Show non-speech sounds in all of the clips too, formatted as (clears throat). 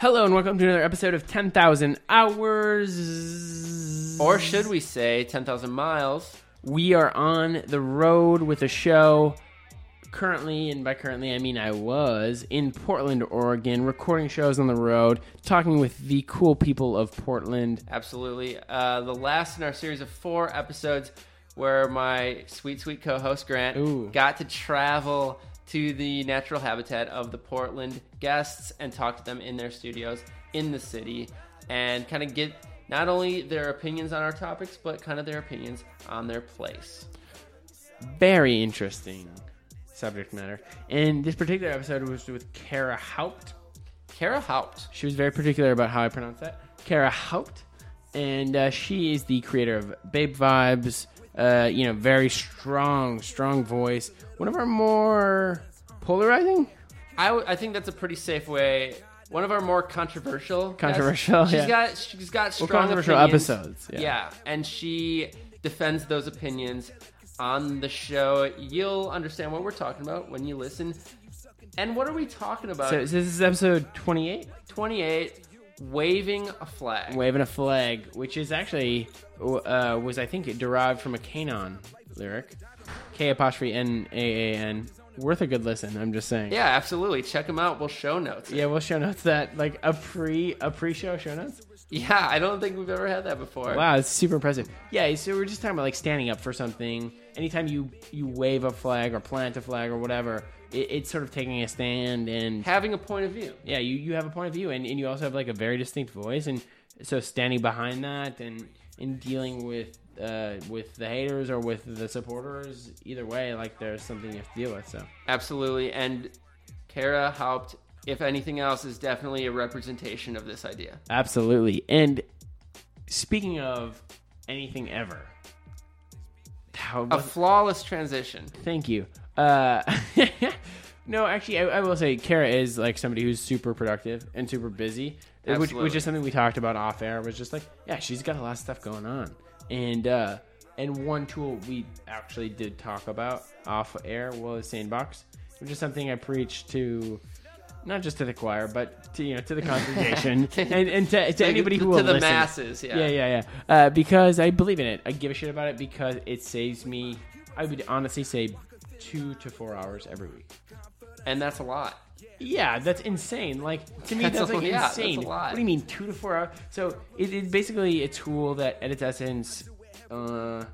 Hello and welcome to another episode of 10,000 Hours. Or should we say 10,000 miles? We are on the road with a show currently, and by currently I mean I was, in Portland, Oregon, recording shows on the road, talking with the cool people of Portland. Absolutely. Uh, the last in our series of four episodes where my sweet, sweet co host Grant Ooh. got to travel to the natural habitat of the Portland guests and talk to them in their studios in the city and kind of get not only their opinions on our topics, but kind of their opinions on their place. Very interesting subject matter. And this particular episode was with Kara Haupt. Kara Haupt. She was very particular about how I pronounce that. Kara Haupt. And uh, she is the creator of Babe Vibes. Uh, you know, very strong, strong voice. One of our more polarizing, I, w- I think that's a pretty safe way. One of our more controversial. Controversial, She's yeah. got she's got strong well, controversial opinions. episodes. Yeah. Yeah, and she defends those opinions on the show. You'll understand what we're talking about when you listen. And what are we talking about? So, so this is episode 28, 28, waving a flag. waving a flag, which is actually uh, was I think derived from a K'naan lyric, K apostrophe N A A N. Worth a good listen. I'm just saying. Yeah, absolutely. Check them out. We'll show notes. Yeah, we'll show notes that like a pre a pre show show notes. Yeah, I don't think we've ever had that before. Wow, it's super impressive. Yeah, so we're just talking about like standing up for something. Anytime you you wave a flag or plant a flag or whatever, it, it's sort of taking a stand and Having a point of view. yeah, you, you have a point of view and, and you also have like a very distinct voice and so standing behind that and in dealing with uh, with the haters or with the supporters, either way, like there's something you have to deal with. So Absolutely. And Kara Haupt, if anything else, is definitely a representation of this idea. absolutely. And speaking of anything ever, how A flawless transition. Thank you. Uh, (laughs) no, actually, I, I will say Kara is like somebody who's super productive and super busy, which, which is something we talked about off air. Was just like, yeah, she's got a lot of stuff going on, and uh, and one tool we actually did talk about off air was SaneBox, which is something I preach to. Not just to the choir, but to you know to the congregation (laughs) and, and to, to anybody who to will the listen. masses. Yeah. Yeah, yeah, yeah. Uh, because I believe in it. I give a shit about it because it saves me. I would honestly say two to four hours every week. And that's a lot. Yeah, that's insane. Like to me, That's that's, like yeah, that's a insane. lot. What do you mean two to four hours? So it, it's basically a tool that, at its essence, uh,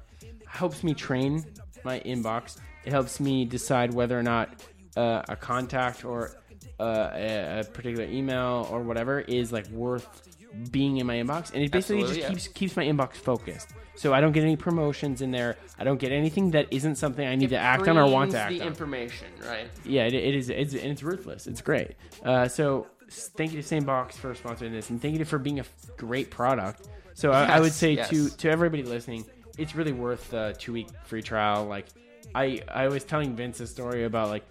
helps me train my inbox. It helps me decide whether or not uh, a contact or uh, a, a particular email or whatever is like worth being in my inbox, and it basically Absolutely, just yeah. keeps keeps my inbox focused. So I don't get any promotions in there. I don't get anything that isn't something I need to act on or want to act the on. information, right? Yeah, it, it is. It's, and it's ruthless. It's great. Uh, so thank you to SaneBox for sponsoring this, and thank you for being a great product. So I, I would say yes. to to everybody listening, it's really worth the two week free trial. Like I I was telling Vince a story about like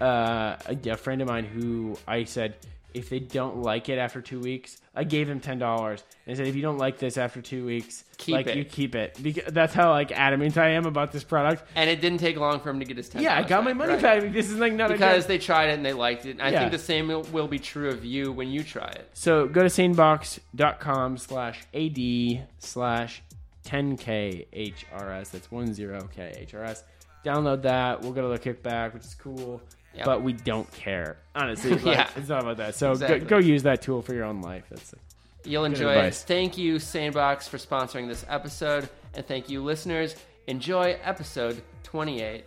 uh, a, a friend of mine who I said if they don't like it after two weeks, I gave him ten dollars and said if you don't like this after two weeks, Keep like it. you keep it because that's how like adamant I am about this product. And it didn't take long for him to get his ten. Yeah, I got my money back. This is like not because good- they tried it and they liked it. And I Yeah. think the same will, be true of you when you try it. So go to sanebox.com slash AD slash 10KHRS. That's 10KHRS. Download that. We'll get a little kickback, which is cool. Yep. But we don't care. Honestly, (laughs) like, Yeah. it's not about that. So Exactly. go, go use that tool for your own life. That's You'll enjoy advice. it. Thank you, SaneBox, for sponsoring this episode, and thank you, listeners. Enjoy episode twenty-eight,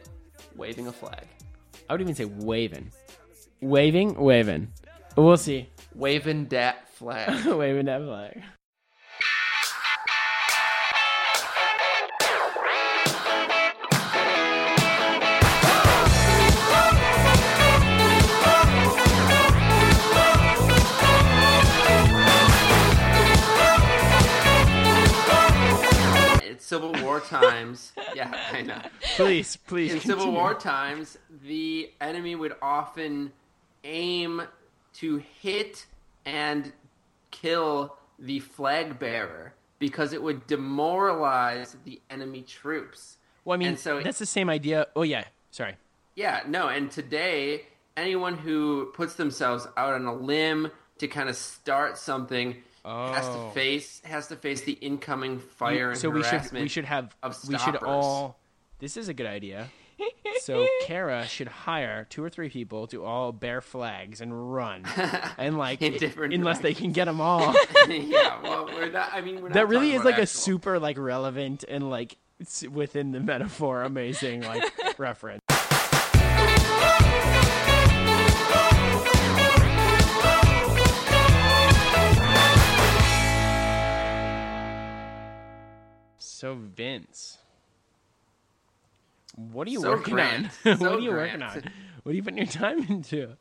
waving a flag, I would even say waving. Waving? Waving. We'll see. waving dat flag. (laughs) waving that flag. Civil War times. yeah, I know. Please, please. In Civil. War times, the enemy would often aim to hit and kill the flag bearer because it would demoralize the enemy troops. Well, I mean, And so- that's the same idea. Oh, yeah. Sorry. Yeah, no, and today anyone who puts themselves out on a limb to kind of start something has to Oh. face has to face the incoming fire and so we should we should have we should all this is a good idea so (laughs) kara should hire two or three people to all bear flags and run (laughs) and like In different unless they can get them all (laughs) yeah, well, we're not. I mean, we're not that really is like a super like relevant and like within the metaphor amazing like reference so vince what are you So working Grant. on (laughs) So what are you working on what are you putting your time into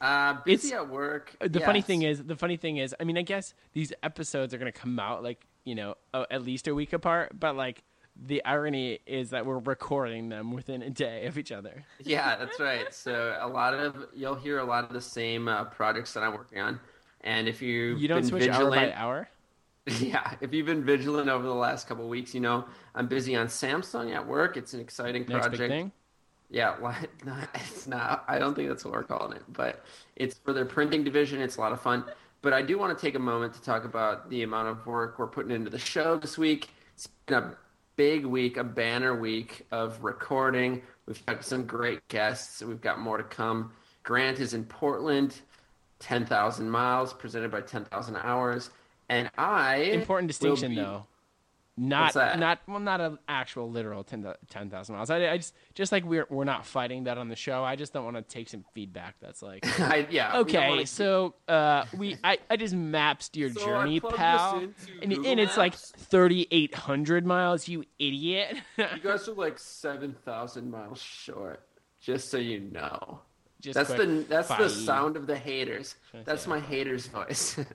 Uh, busy It's- at work. the funny thing is, the funny thing is, I mean, I guess these episodes are gonna come out like you know at least a week apart, but like the irony is that we're recording them within a day of each other. Yeah, that's right. So a lot of you'll hear a lot of the same uh, projects that I'm working on, and if you You don't switch vigilant, hour by hour. (laughs) yeah, if you've been vigilant over the last couple of weeks, you know I'm busy on Samsung at work. It's an exciting Next project. big thing. Yeah, well, (laughs) not, it's not. I don't think that's what we're calling it, but it's for their printing division. It's a lot of fun. But I do want to take a moment to talk about the amount of work we're putting into the show this week. It's been a big week, a banner week of recording. We've got some great guests. We've got more to come. Grant is in Portland, 10,000 miles, presented by 10,000 hours. And I. Important distinction, be- though. Not What's not well, not an actual literal 10 10,000 miles. I, I just just like we're we're not fighting that on the show. I just don't want to take some feedback. That's like (laughs) I, yeah. okay, wanna- so uh, we I, I just mapped your So journey, plugged pal, and, and it's like thirty eight hundred miles. You idiot! You guys are like seven thousand miles short. Just so you know, just that's the that's bye. the sound of the haters. Should That's my haters' voice. (laughs)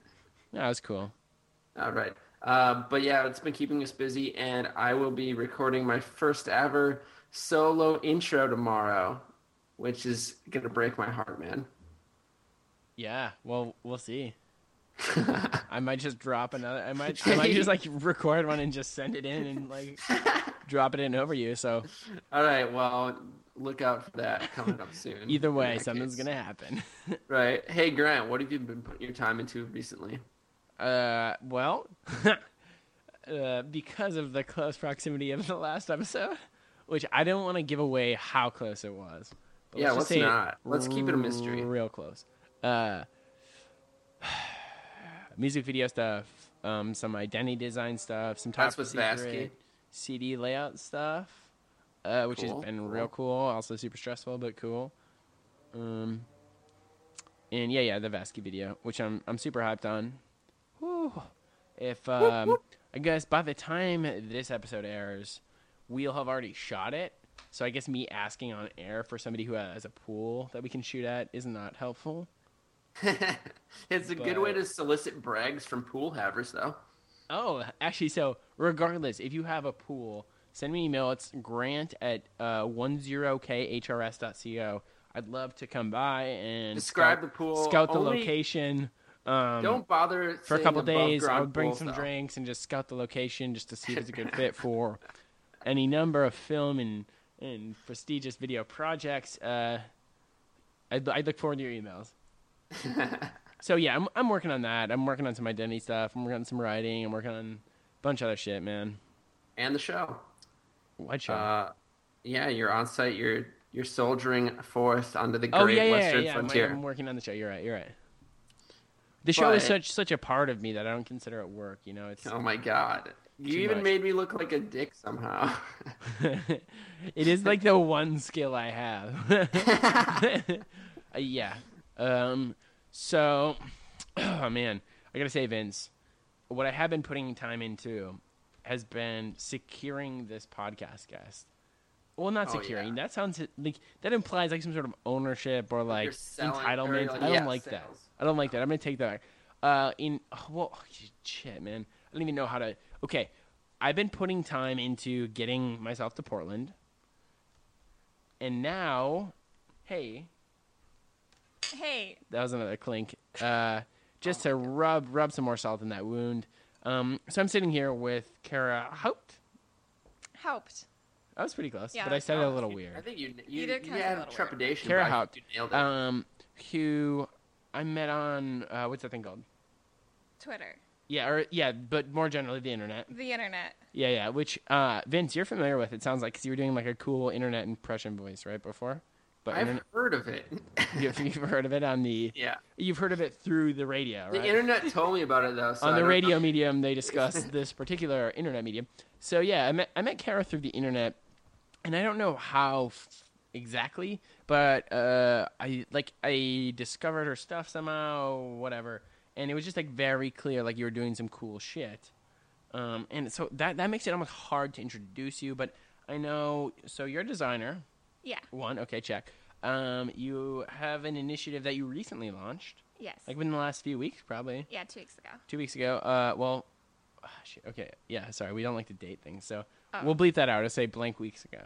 That was cool. All right, uh, but yeah, it's been keeping us busy, and I will be recording my first ever solo intro tomorrow, which is gonna break my heart, man. Yeah, well, we'll see. (laughs) I might just drop another. I might. I might just (laughs) like record one and just send it in and like (laughs) drop it in over you. So All right, well, look out for that coming up soon. either way, something's case. gonna happen. Right. Hey, Grant, what have you been putting your time into recently? Uh, well, (laughs) uh, because of the close proximity of the last episode, which I don't want to give away how close it was. But Yeah, just let's not. Let's keep it a mystery. Real close. Uh, (sighs) music video stuff, um, some identity design stuff, some top secret CD layout stuff, uh, which Cool, has been cool. real cool. Also super stressful, but cool. Um, and yeah, yeah, the Vasky video, which I'm I'm super hyped on. Whew. If um, I guess by the time this episode airs, we'll have already shot it. So I guess me asking on air for somebody who has a pool that we can shoot at is not helpful. (laughs) it's a good way to solicit brags from pool havers, though. Oh, actually, so regardless, if you have a pool, send me an email. It's grant at uh, 10khrs.co. I'd love to come by and Describe scout, the pool. scout the Only- location. Um, Don't bother for a couple days. I'll bring some drinks and just scout the location just to see if it's a good (laughs) fit for any number of film and and prestigious video projects. Uh, I I look forward to your emails. (laughs) so yeah, I'm I'm working on that. I'm working on some identity stuff. I'm working on some writing. I'm working on a bunch of other shit, man. and the show. What show? Uh, yeah, you're on site. You're you're soldiering forth onto the oh great yeah, yeah, yeah. western yeah. I'm, frontier. I'm working on the show. You're right. You're right. The show is such such a part of me that I don't consider it work. You know, it's Oh my god, you even much. made me look like a dick somehow. (laughs) it is like the one skill I have. (laughs) Yeah. Um. So, (clears throat) oh man, I gotta say, Vince, what I have been putting time into has been securing this podcast guest. Well, not Oh, securing. yeah. That sounds like that implies like some sort of ownership or like You're or, entitlement. like, I don't yeah, like that. Sales. I don't like that. I'm gonna take that back. Uh, in oh, well, shit, man. I don't even know how to. Okay, I've been putting time into getting myself to Portland, and now, hey, Hey, that was another clink. Uh, just to rub rub some more salt in that wound. Um, so I'm sitting here with Kara Haupt. helped. That was pretty close, Yeah, but I said it a little weird. I think you you, You you kinda had a little weird. trepidation. Kara but I think Haupt, you nailed it. um, who I met on uh, what's that thing called? Twitter, Yeah, or yeah, but more generally the internet. the internet. Yeah, yeah. Which uh, Vince, you're familiar with? It sounds like because you were doing like a cool internet impression voice right before. But I've internet, heard of it. (laughs) you've, you've heard of it on the. yeah. You've heard of it through the radio, The internet told me about it though. So (laughs) on I the radio know. medium, they discussed (laughs) this particular internet medium. So yeah, I met I met Kara through the internet, and I don't know how f- exactly, but uh, I like I discovered her stuff somehow, whatever, and it was just like very clear, like you were doing some cool shit. Um, and so that that makes it almost hard to introduce you, but I know. So you're a designer. Yeah. One, okay, check. Um, you have an initiative that you recently launched, Yes. like within the last few weeks, probably yeah, two weeks ago. two weeks ago. Uh, well, ah, shit, okay, yeah, sorry, we don't like to date things, so Oh. we'll bleep that out. I'll say blank weeks ago.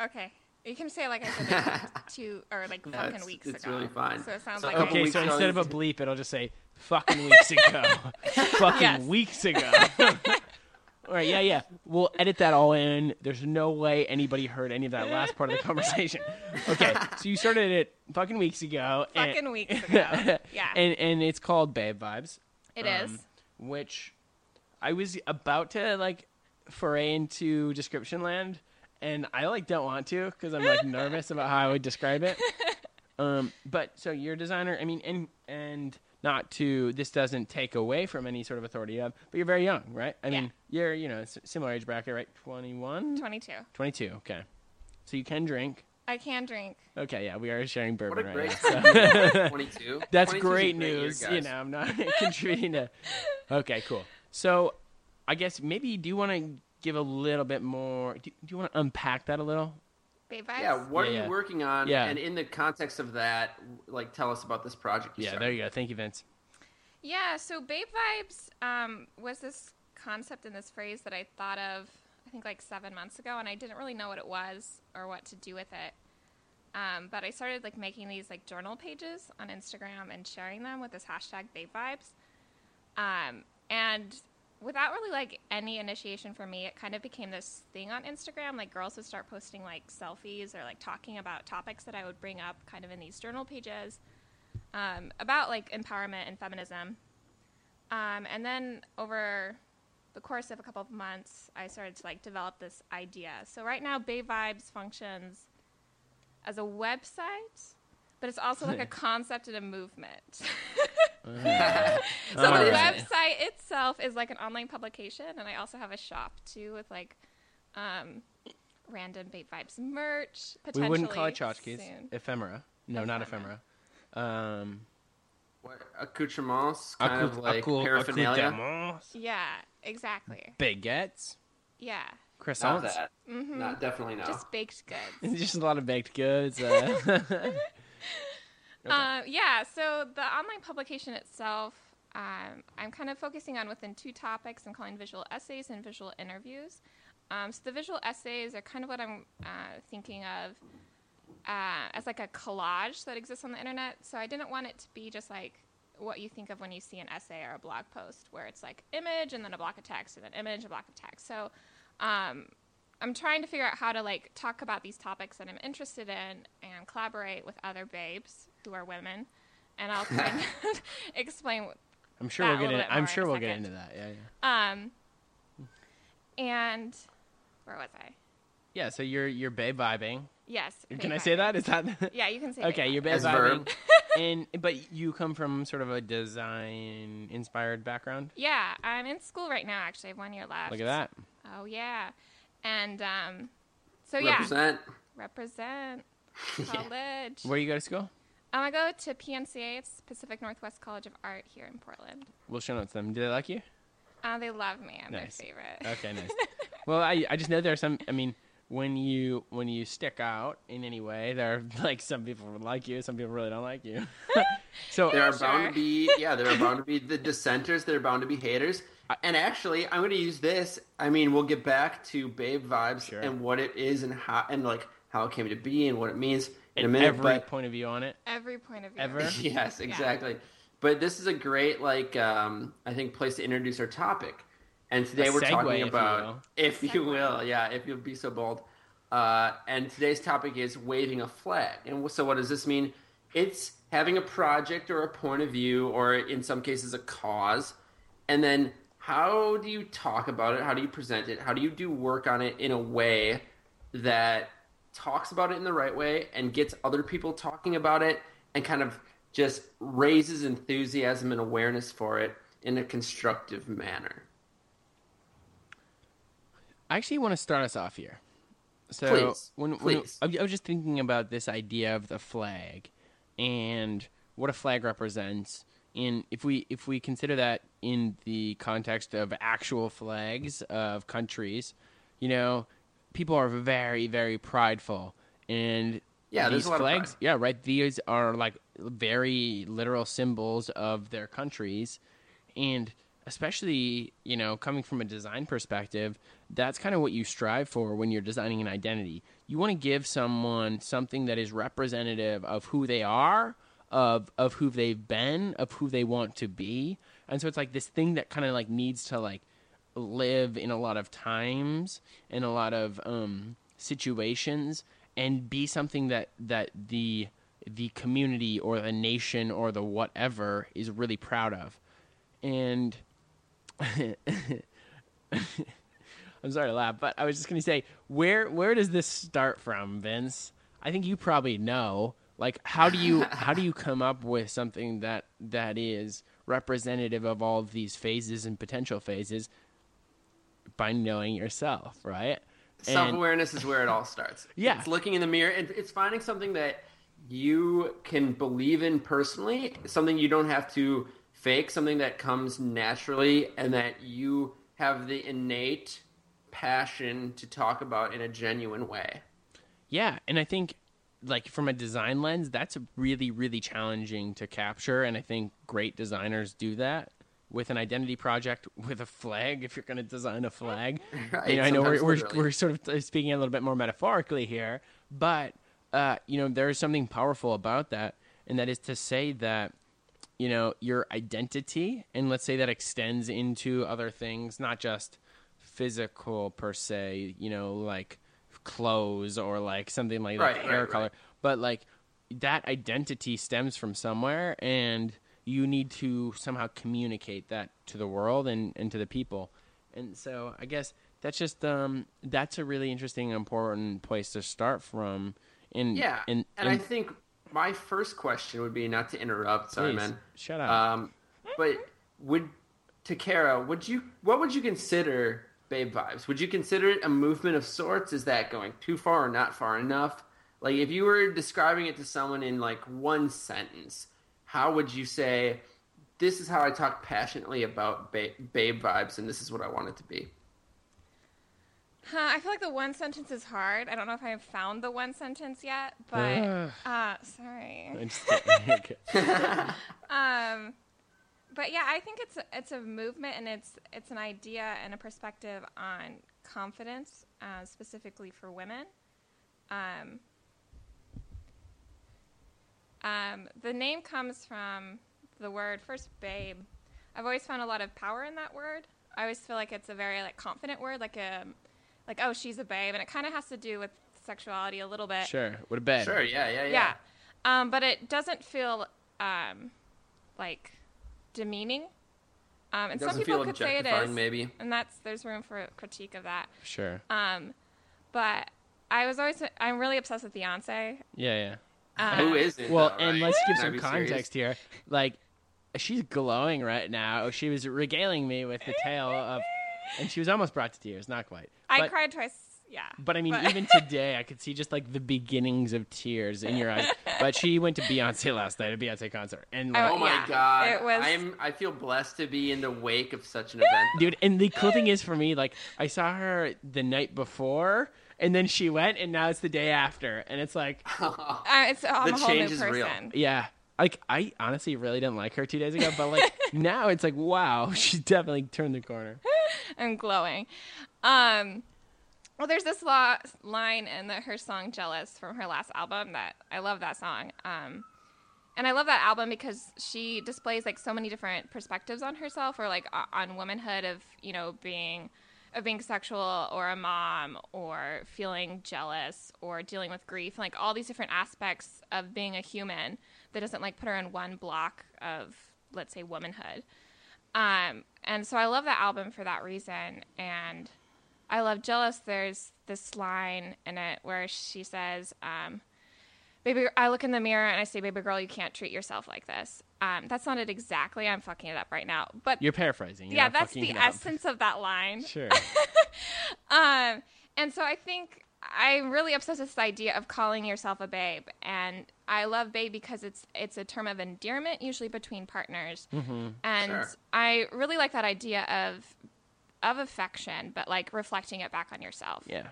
Okay. You can say like I said it (laughs) two or like Yeah, fucking it's- weeks it's ago. really fine. So it sounds So like a I- couple Okay, so instead of a bleep, it'll just say fucking weeks ago. (laughs) fucking weeks ago. (laughs) all right, yeah, yeah. We'll edit that all in. There's no way anybody heard any of that last part of the conversation. Okay, so you started it fucking weeks ago. and- fucking weeks ago. Yeah. and and it's called Babe Vibes. It um, is. which I was about to like foray into description land, and I like don't want to because I'm like nervous about how I would describe it. (laughs) Um, but so you're a designer. I mean, and and not to this doesn't take away from any sort of authority you have, but you're very young, right? I Yeah. mean, you're you know similar age bracket, right? 21, 22. 22. Okay, so you can drink. I can drink. Okay, yeah, we are sharing What a bourbon right great now. (laughs) so- (laughs) 22. That's 22 is a great year, news. you know, I'm not contributing to. Okay, cool. So, I guess maybe do you want to give a little bit more? Do, do you want to unpack that a little? Babe. Yeah, what Yeah, are yeah. you working on? Yeah. And in the context of that, like, tell us about this project. You Yeah, started. there you go. Thank you, Vince. Yeah, so Babe Vibes um, was this concept and this phrase that I thought of, I think like seven months ago, and I didn't really know what it was or what to do with it. Um, but I started like making these like journal pages on Instagram and sharing them with this hashtag Babe Vibes. Um, and without really like any initiation for me, it kind of became this thing on Instagram. Like girls would start posting like selfies or like talking about topics that I would bring up kind of in these journal pages um, about like empowerment and feminism. Um, and then over the course of a couple of months, I started to like develop this idea. So right now, Babe Vibes functions as a website, but it's also like a (laughs) concept and a movement. (laughs) (laughs) so the Somebody- website itself is like an online publication, and I also have a shop too with like um, random Babe Vibes merch. We wouldn't call it tchotchkes. soon. Ephemera. No, not ephemera. Ephemera. Um, What, accoutrements, kind of like accou- paraphernalia. accoutrements, Yeah, exactly. baguettes, Yeah, Not croissants. that. hmm Not definitely no. just baked goods. (laughs) Just a lot of baked goods. Uh, (laughs) Okay. Uh, yeah, so the online publication itself, um, I'm kind of focusing on within two topics. I'm calling visual essays and visual interviews. Um, so the visual essays are kind of what I'm uh, thinking of uh, as like a collage that exists on the internet. So I didn't want it to be just like what you think of when you see an essay or a blog post, where it's like image and then a block of text and then image, a block of text. So um, I'm trying to figure out how to like talk about these topics that I'm interested in and collaborate with other babes who are women, and I'll try and (laughs) (laughs) explain. I'm sure that we'll get in, I'm sure in we'll get into that. Yeah, yeah. Um, and where was I? Yeah. So you're you're babe vibing. Yes. Can babe I say that? Is that? Yeah, you can say. Okay, babe you're vibing. babe As vibing, (laughs) and but you come from sort of a design inspired background. Yeah, I'm in school right now. Actually, I have one year left. Look at that. Oh yeah, and um, so yeah, Represent. represent Yeah. college. Where you go to school? Um, I go to PNCA. It's Pacific Northwest College of Art here in Portland. We'll show notes to them. Do they like you? Uh, they love me. I'm Nice. their favorite. Okay, nice. (laughs) well, I I just know there are some. I mean, when you when you stick out in any way, there are (laughs) like some people like you, some people really don't like you. (laughs) so There are Sure. bound to be, yeah, there are bound to be the dissenters. There are bound to be haters. And actually, I'm going to use this. I mean, we'll get back to Babe Vibes Sure. and what it is and how and like how it came to be and what it means in a minute. every but point of view on it. Every point of view. Ever? (laughs) yes, exactly. But this is a great like um, I think place to introduce our topic. And today A we're segue, talking if you about will. if you will, yeah, if you'll be so bold. Uh, and today's topic is waving a flag. And so what does this mean? It's having a project or a point of view, or in some cases, a cause, and then how do you talk about it? How do you present it? How do you do work on it in a way that talks about it in the right way and gets other people talking about it and kind of just raises enthusiasm and awareness for it in a constructive manner? I actually want to start us off here. So Please, when, when please. I I was just thinking about this idea of the flag and what a flag represents, and if we if we consider that in the context of actual flags of countries, you know, people are very very prideful, and Yeah, these a lot of flags, yeah, right. These are like very literal symbols of their countries, and especially you know coming from a design perspective that's kind of what you strive for when you're designing an identity. You want to give someone something that is representative of who they are of of who they've been of who they want to be. And so it's like this thing that kind of like needs to like live in a lot of times in a lot of um situations and be something that that the the community or the nation or the whatever is really proud of and (laughs) I'm sorry to laugh, but I was just going to say, where where does this start from, Vince? I think you probably know. Like, how do you (laughs) how do you come up with something that that is representative of all of these phases and potential phases by knowing yourself, right? Self awareness is where it all starts. (laughs) Yeah. It's looking in the mirror and it's finding something that you can believe in personally, something you don't have to fake, something that comes naturally and that you have the innate passion to talk about in a genuine way. Yeah, and I think like from a design lens, that's really really challenging to capture, and I think great designers do that with an identity project (laughs) with a flag. If you're going to design a flag, Right, (laughs) you know, I know we're we're, we're sort of speaking a little bit more metaphorically here, but uh, you know, there is something powerful about that, and that is to say that you know your identity, and let's say that extends into other things, not just physical per se. You know, like clothes or like something like Right, that, right, hair color, but like that identity stems from somewhere, and you need to somehow communicate that to the world and, and to the people. And so I guess that's just um that's a really interesting important place to start from. In Yeah. in, and in- I think my first question would be not to interrupt, sorry Please, man. shut up. Um, but would Takara, would you what would you consider Babe Vibes? Would you consider it a movement of sorts? Is that going too far or not far enough? Like if you were describing it to someone in like one sentence, how would you say this is how I talk passionately about ba- Babe Vibes and this is what I want it to be? Huh, I feel like the one sentence is hard. I don't know if I've found the one sentence yet, (sighs) but Ugh. uh, sorry. I'm just kidding. (laughs) Okay. (laughs) Um, but yeah, I think it's a, it's a movement and it's it's an idea and a perspective on confidence, uh, specifically for women. Um, um, the name comes from the word first, babe. I've always found a lot of power in that word. I always feel like it's a very like confident word, like a like oh she's a babe, and it kind of has to do with sexuality a little bit. Sure. What a bed. Sure, yeah, yeah, yeah. Yeah. Um, but it doesn't feel um, like demeaning. Um, and It some people feel could say it is, maybe. and that's there's room for critique of that. Sure. Um, but I was always I'm really obsessed with Beyonce. Yeah, yeah. Uh, Who isn't? Well, though, and let's give Can some be serious? context here. Like, she's glowing right now. She was regaling me with the tale of, and she was almost brought to tears. Not quite. I But- cried twice. Yeah. But I mean, But- even (laughs) today, I could see just like the beginnings of tears in your eyes. But she went to Beyonce last night, a Beyonce concert, and like, Oh, Oh my Yeah, god! it was- I'm I feel blessed to be in the wake of such an event. dude. And the cool thing is for me, like, I saw her the night before, and then she went, and now it's the day after, and it's like, (laughs) Uh, it's I'm The a whole change new is person. real. yeah. Like I honestly really didn't like her two days ago, but like (laughs) now it's like wow, (laughs) she definitely turned the corner. I'm glowing. Um, well, there's this lo- line in the, her song "Jealous" from her last album that I love that song. Um, and I love that album because she displays like so many different perspectives on herself, or like on womanhood of you know being of being sexual or a mom or feeling jealous or dealing with grief, like all these different aspects of being a human. that doesn't like put her in one block of let's say womanhood. Um, and so I love that album for that reason. And I love Jealous. There's this line in it where she says, um, baby, I look in the mirror and I say, baby girl, you can't treat yourself like this. Um, that's not it exactly. I'm fucking it up right now. But You're paraphrasing. You're yeah, that's the essence of that line. Sure. (laughs) Um, and so I think I'm really obsessed with this idea of calling yourself a babe, and I love babe because it's it's a term of endearment, usually between partners, Mm-hmm. and Sure. I really like that idea of of affection, but like reflecting it back on yourself, yeah.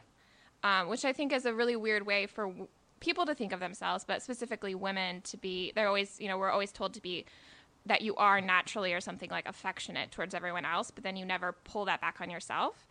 um, which I think is a really weird way for w- people to think of themselves, but specifically women to be. They're always, you know, we're always told to be that you are naturally or something like affectionate towards everyone else, but then you never pull that back on yourself.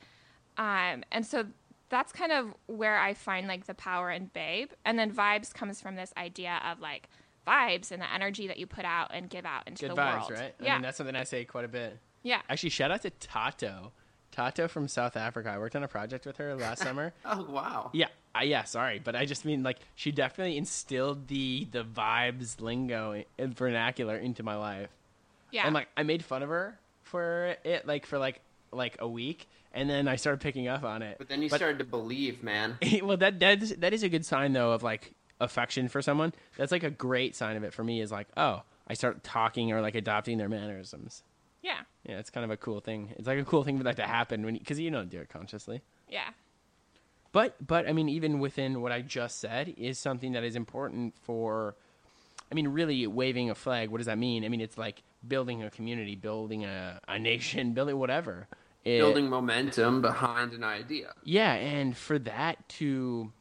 Um, and so that's kind of where I find like the power in Babe. And then Vibes comes from this idea of like vibes and the energy that you put out and give out into Good the vibes, world. right? I Yeah. mean, that's something I say quite a bit. yeah. Actually, shout out to Tato. Tato from South Africa. I worked on a project with her last (laughs) summer. Oh wow. Yeah, I, yeah. Sorry, but I just mean like she definitely instilled the the vibes lingo and vernacular into my life. Yeah. And like I made fun of her for it, like for like like a week, and then I started picking up on it. But then you started to believe, man. (laughs) well, that that is, that is a good sign though of like affection for someone. That's like a great sign of it for me. Is like oh, I start talking or like adopting their mannerisms. Yeah. Yeah, it's kind of a cool thing. It's like a cool thing for that to happen when because you, don't do it consciously. Yeah. But but I mean, even within what I just said is something that is important for. I mean, really, waving a flag. What does that mean? I mean, it's like building a community, building a, a nation, building whatever. It- Building momentum behind an idea. yeah, and for that to,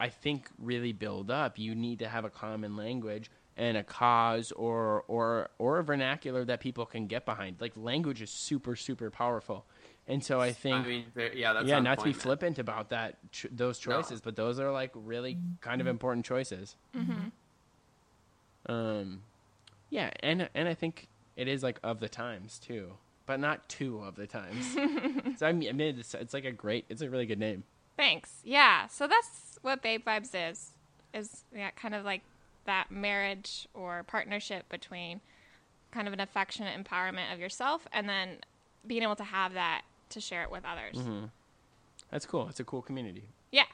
I think, really build up, you need to have a common language and a cause or or or a vernacular that people can get behind. Like language is super super powerful, and so I think I mean, yeah, that's yeah, on not to be man. flippant about that ch- those No. choices, but those are like really kind of important choices. Um, yeah, and and I think it is like of the times too, but not two of the times. (laughs) so I mean, I mean, it's, it's like a great, it's a really good name. Thanks. Yeah. So that's what Babe Vibes is. Is yeah, kind of like that marriage or partnership between kind of an affectionate empowerment of yourself and then being able to have that to share it with others. Mm-hmm. That's cool. It's a cool community. Yeah.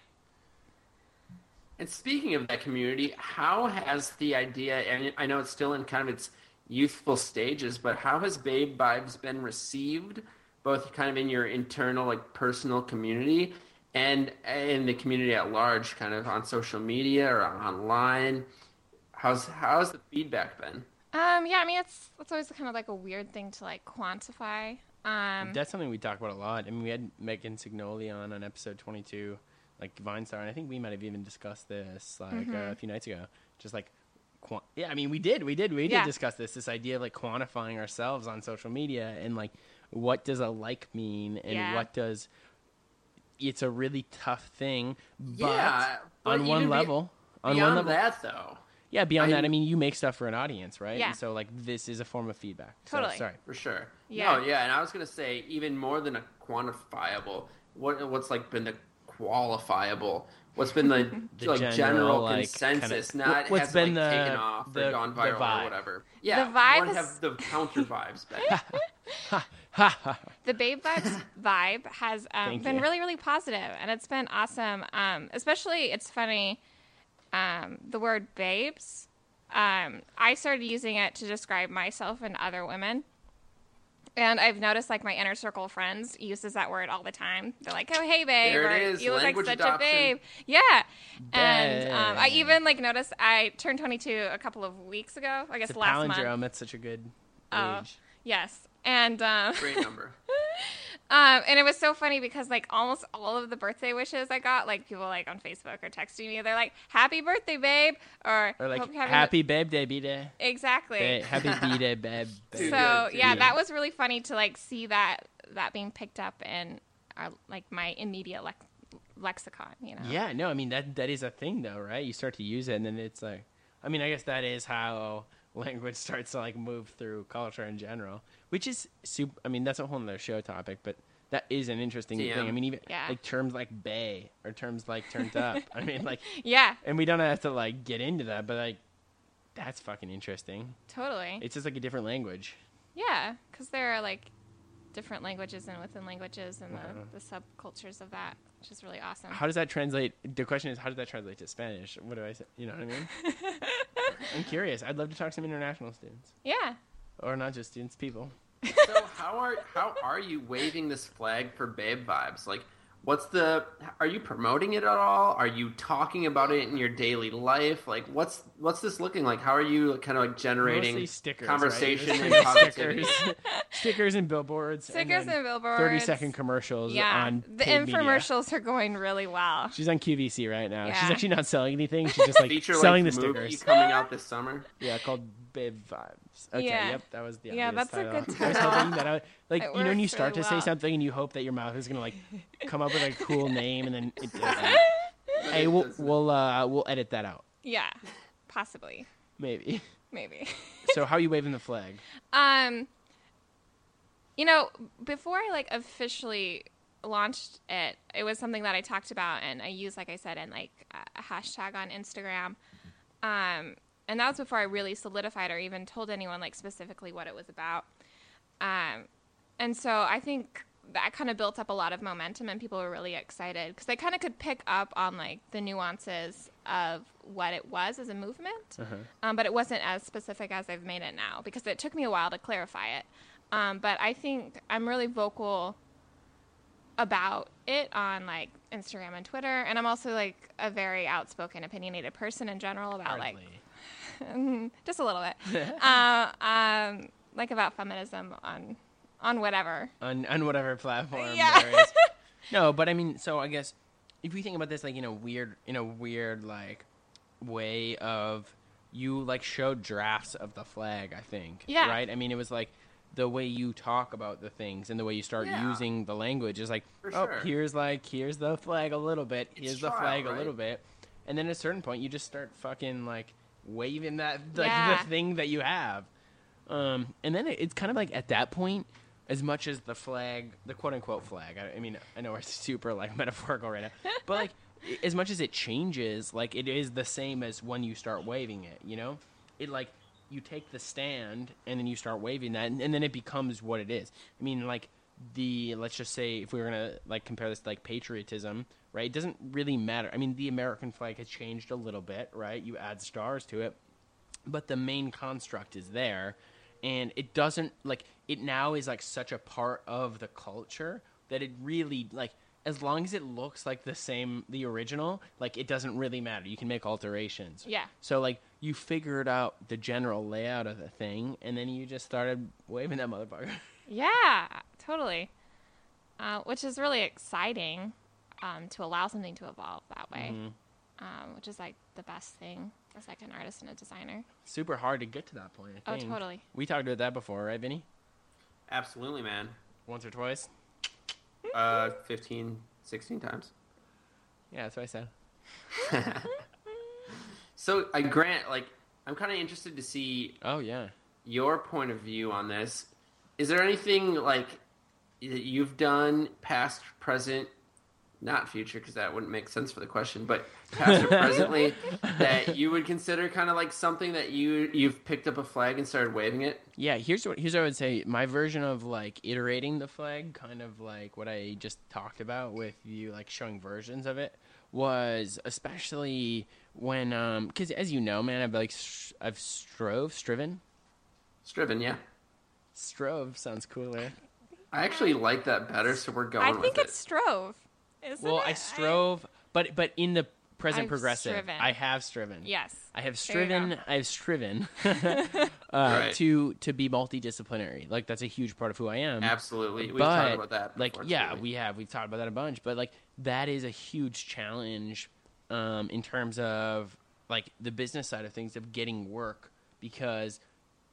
And speaking of that community, how has the idea, and I know it's still in kind of its youthful stages, but how has Babe Vibes been received, both kind of in your internal, like personal community and in the community at large, kind of on social media or online? How's how's the feedback been? Um, yeah, I mean it's it's always kind of like a weird thing to like quantify. Um, That's something we talk about a lot. I mean, we had Meagan Cignoli on on episode 22, like Vine Star, and I think we might have even discussed this like Mm-hmm. uh, a few nights ago. Just like, quan- yeah, I mean, we did, we did, we did Yeah. discuss this. This idea of like quantifying ourselves on social media and like what does a like mean and Yeah. what does. It's a really tough thing, but yeah, but on one even be- level, on beyond one level, that though, yeah. Beyond I- that, I mean, you make stuff for an audience, right? Yeah. And so like this is a form of feedback. So, Totally. sorry. for sure. Yeah. No, yeah, and I was gonna say even more than a quantifiable. What what's like been the qualifiable? What's been the, (laughs) The like general, general, like, consensus? kinda- not what's has been like, the- taken off the- or gone the viral vibe? or whatever. Yeah, The vibe what is- have the counter vibes (laughs) (laughs) the Babe Vibes vibe has um, been you. really, really positive, and it's been awesome. Um, especially, it's funny, um, the word babes. Um, I started using it to describe myself and other women. And I've noticed, like, my inner circle of friends uses that word all the time. They're like, "Oh, hey, babe," There or it is, "You look like such adoption. a babe." Yeah, and um, I even like noticed I turned 22 a couple of weeks ago. I guess It's a last month. palindrome. That's such a good Oh. age. Yes, and um, Great number. (laughs) um, and it was so funny because like almost all of the birthday wishes I got, like people like on Facebook or texting me, they're like, "Happy birthday, babe," or, Or like "Hope you're happy babe day, b day. Exactly. Ba- happy b day, (laughs) babe. so Too babe. good, too yeah, that was really funny to like see that that being picked up in our, like my immediate lex- lexicon. You know. Yeah, no, I mean that that is a thing though, right? You start to use it, and then it's like, I mean, I guess that is how (laughs) language starts to like move through culture in general, which is super. I mean, that's a whole other show topic, but that is an interesting thing. I mean, even Yeah. like terms like "bay" or terms like "turned up." (laughs) I mean, like, Yeah. and we don't have to like get into that, but like, That's fucking interesting. Totally. It's just like a different language. yeah, because there are like different languages and within languages and Wow. the, uh-huh. the subcultures of that, which is really awesome. How does that translate? The question is, how does that translate to Spanish? What do I say? You know what I mean? (laughs) I'm curious. I'd love to talk to some international students, yeah. or not just students, people. So how are how are you waving this flag for Babe Vibes? Like, what's the? Are you promoting it at all? Are you talking about it in your daily life? Like, what's what's this looking like? How are you kind of like generating stickers, conversation right? and (laughs) positivity? stickers, stickers and billboards, Stickers and, and billboards. thirty second commercials Yeah. on the paid media. infomercials are going really well. She's on QVC right now. She's actually not selling anything. She's just like Feature selling like the movie stickers. coming out this summer. Yeah, called Babe Vibes. Okay, Yeah. yep, that was the Yeah, that's a title. good (laughs) I was title. hoping that I, would, (laughs) like It you know when you start really to say something and you hope that your mouth is gonna like (laughs) come up with a cool name and then it doesn't. hey, we'll we'll uh we'll edit that out Yeah, possibly, maybe. maybe. so how are you waving the flag? Um, you know, before I like officially launched it, it was something that I talked about and I used, like I said, in like a hashtag on Instagram. Um, and that was before I really solidified or even told anyone like specifically what it was about. Um, and so I think that kind of built up a lot of momentum and people were really excited because they kind of could pick up on like the nuances of what it was as a movement um, but it wasn't as specific as I've made it now because it took me a while to clarify it. Um, but I think I'm really vocal about it on like Instagram and Twitter, and I'm also like a very outspoken, opinionated person in general about like Hardly. (laughs) just a little bit, (laughs) uh, um, like about feminism on on whatever. on on whatever platform Yeah. there is. (laughs) No, but I mean, so I guess if we think about this like in a weird in a weird like way of you like showed drafts of the flag, I think. Yeah. Right? I mean it was like the way you talk about the things and the way you start Yeah. using the language is like, For oh, sure. here's like here's the flag a little bit, It's here's the trial, flag right? a little bit, and then at a certain point you just start fucking like waving that like Yeah. the thing that you have, um, and then it, it's kind of like at that point, as much as the flag, the quote unquote flag. I, I mean, I know we're (laughs) super like metaphorical right now, (laughs) but like as much as it changes, like it is the same as when you start waving it. You know, it like you take the stand and then you start waving that, and, and then it becomes what it is. I mean, like the let's just say if we were gonna like compare this to like patriotism, right? It doesn't really matter. I mean, the American flag has changed a little bit, right? You add stars to it, but the main construct is there and it doesn't like it now is like such a part of the culture that it really like as long as it looks like the same the original like it doesn't really matter you can make alterations Yeah. so like you figured out the general layout of the thing and then you just started waving that motherfucker (laughs) Yeah, totally. Uh, which is really exciting um, to allow something to evolve that way, um, which is like the best thing as like an artist and a designer. super hard to get to that point I Oh, totally. we talked about that before right vinny Absolutely, man. once or twice Uh, 15, 16 times. yeah that's what i said (laughs) So I grant, like, I'm kind of interested to see oh yeah your point of view on this. Is there anything like that you've done, past, present, not future, because that wouldn't make sense for the question, but past or presently, (laughs) that you would consider kind of like something that you you've picked up a flag and started waving it? Yeah, here's what here's what I would say. My version of like iterating the flag, kind of like what I just talked about with you, like showing versions of it, was especially when, um, because as you know, man, I've like str- I've strove, striven, Striven, yeah. strove sounds cooler. I actually like that better, so we're going I with think it. it's strove. Isn't Well, it? I strove, but but in the present I've progressive, striven. I have striven. Yes. I have There you go. striven. I have striven (laughs) uh, (laughs) Right. to to be multidisciplinary. Like that's a huge part of who I am. Absolutely. We've but talked about that. like yeah too. we have we've talked about that a bunch but like that is a huge challenge um, in terms of like the business side of things of getting work because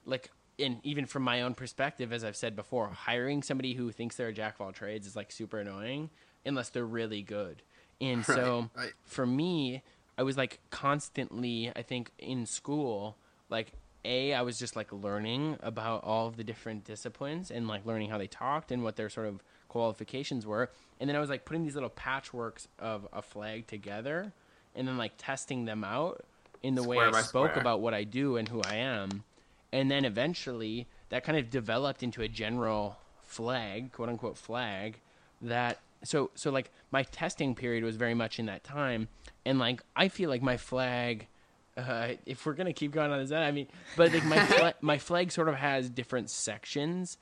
like and even from my own perspective as i've said before hiring somebody who thinks they're a jack of all trades is like super annoying unless they're really good and so Right, right. for me i was like constantly i think in school like a i was just like learning about all of the different disciplines and like learning how they talked and what their sort of qualifications were and then i was like putting these little patchworks of a flag together and then like testing them out in the way I spoke square. about what I do and who I am. And then eventually that kind of developed into a general flag, quote unquote flag, that so so like my testing period was very much in that time and like I feel like my flag uh, if we're gonna keep going on this, I mean, but like my fla- (laughs) my flag sort of has different sections,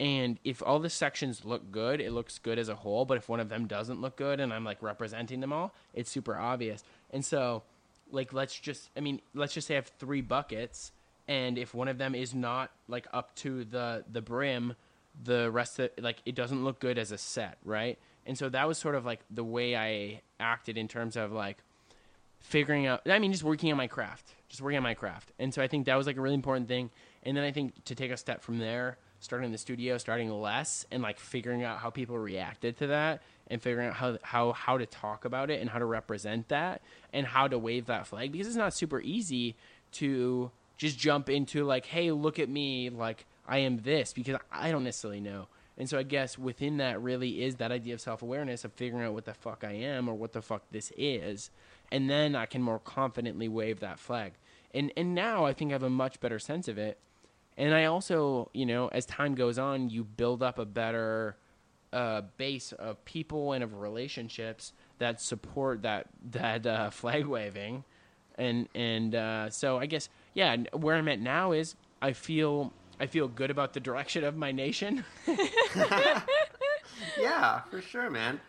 and if all the sections look good, it looks good as a whole. But if one of them doesn't look good, and I'm like representing them all, it's super obvious. And so, like, let's just, I mean, let's just say I have three buckets, and if one of them is not like up to the the brim, the rest of like it doesn't look good as a set, right? And so that was sort of like the way I acted in terms of like figuring out i mean just working on my craft just working on my craft. And so i think that was like a really important thing. And then i think to take a step from there starting in the studio starting less and like figuring out how people reacted to that and figuring out how how how to talk about it and how to represent that and how to wave that flag. Because it's not super easy to just jump into like hey look at me like i am this because i don't necessarily know and so i guess within that really is that idea of self-awareness of figuring out what the fuck i am or what the fuck this is and then I can more confidently wave that flag. And and now I think I have a much better sense of it. And I also, you know, as time goes on, you build up a better uh, base of people and of relationships that support that that uh, (laughs) flag waving. And and uh, so I guess yeah, where I'm at now is I feel I feel good about the direction of my nation. (laughs) (laughs) yeah, for sure, man.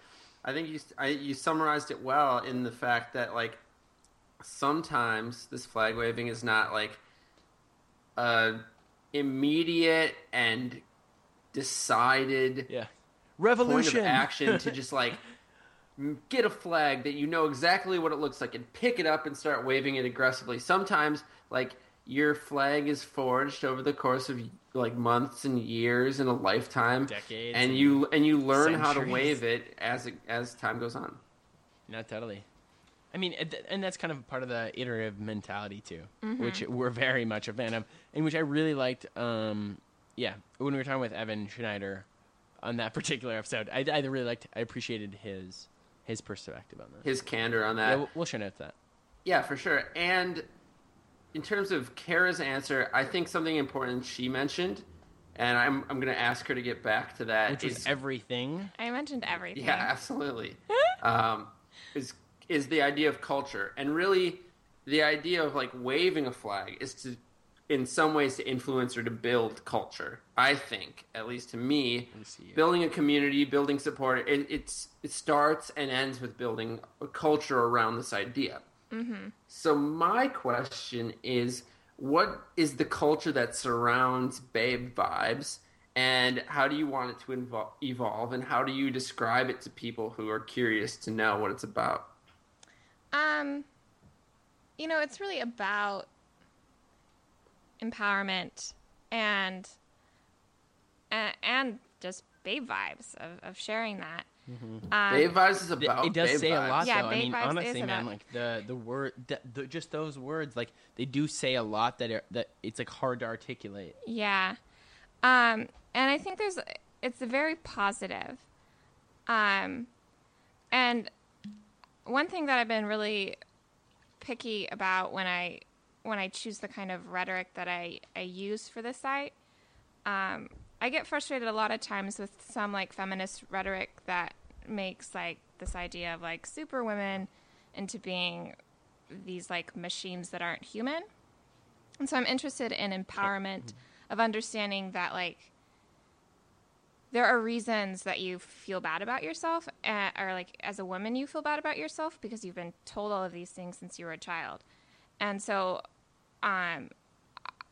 I think you I, you summarized it well in the fact that like sometimes this flag waving is not like a immediate and decided yeah. point Revolution of action to (laughs) just like get a flag that you know exactly what it looks like and pick it up and start waving it aggressively. Sometimes like your flag is forged over the course of like months and years and a lifetime, Decades and and you and you learn how to wave it as it, as time goes on. No, totally. I mean, and that's kind of part of the iterative mentality too, which we're very much a fan of, and which I really liked. Um, yeah, when we were talking with Evan Schneider on that (laughs) particular episode, I, I really liked. I appreciated his his perspective on that. His candor on that. yeah, we'll, we'll show note that. Yeah, for sure. And in terms of Kara's answer, I think something important she mentioned, and I'm I'm going to ask her to get back to that. Which was is- everything. I mentioned everything. yeah, absolutely. (laughs) um, is is the idea of culture, and really, the idea of like waving a flag is to, in some ways, to influence or to build culture. I think, at least to me, me see you. building a community, building support. It, it's it starts and ends with building a culture around this idea. So my question is, what is the culture that surrounds Babe Vibes, and how do you want it to invol- evolve, and how do you describe it to people who are curious to know what it's about? Um, you know, it's really about empowerment and and, and just babe vibes of, of sharing that. Um, Babe Vibes is about it does Babe say Vibes. a lot Yeah, though. I mean, Vibes honestly, man, about- like the the word, the, the, just those words, like they do say a lot that are, that it's like hard to articulate. Yeah. Um, and I think there's it's very positive. Um, and one thing that I've been really picky about when I when I choose the kind of rhetoric that I, I use for this site, um, I get frustrated a lot of times with some like feminist rhetoric that makes like this idea of like super women into being these like machines that aren't human. And so I'm interested in empowerment of understanding that like there are reasons that you feel bad about yourself uh, or like as a woman you feel bad about yourself because you've been told all of these things since you were a child. And so um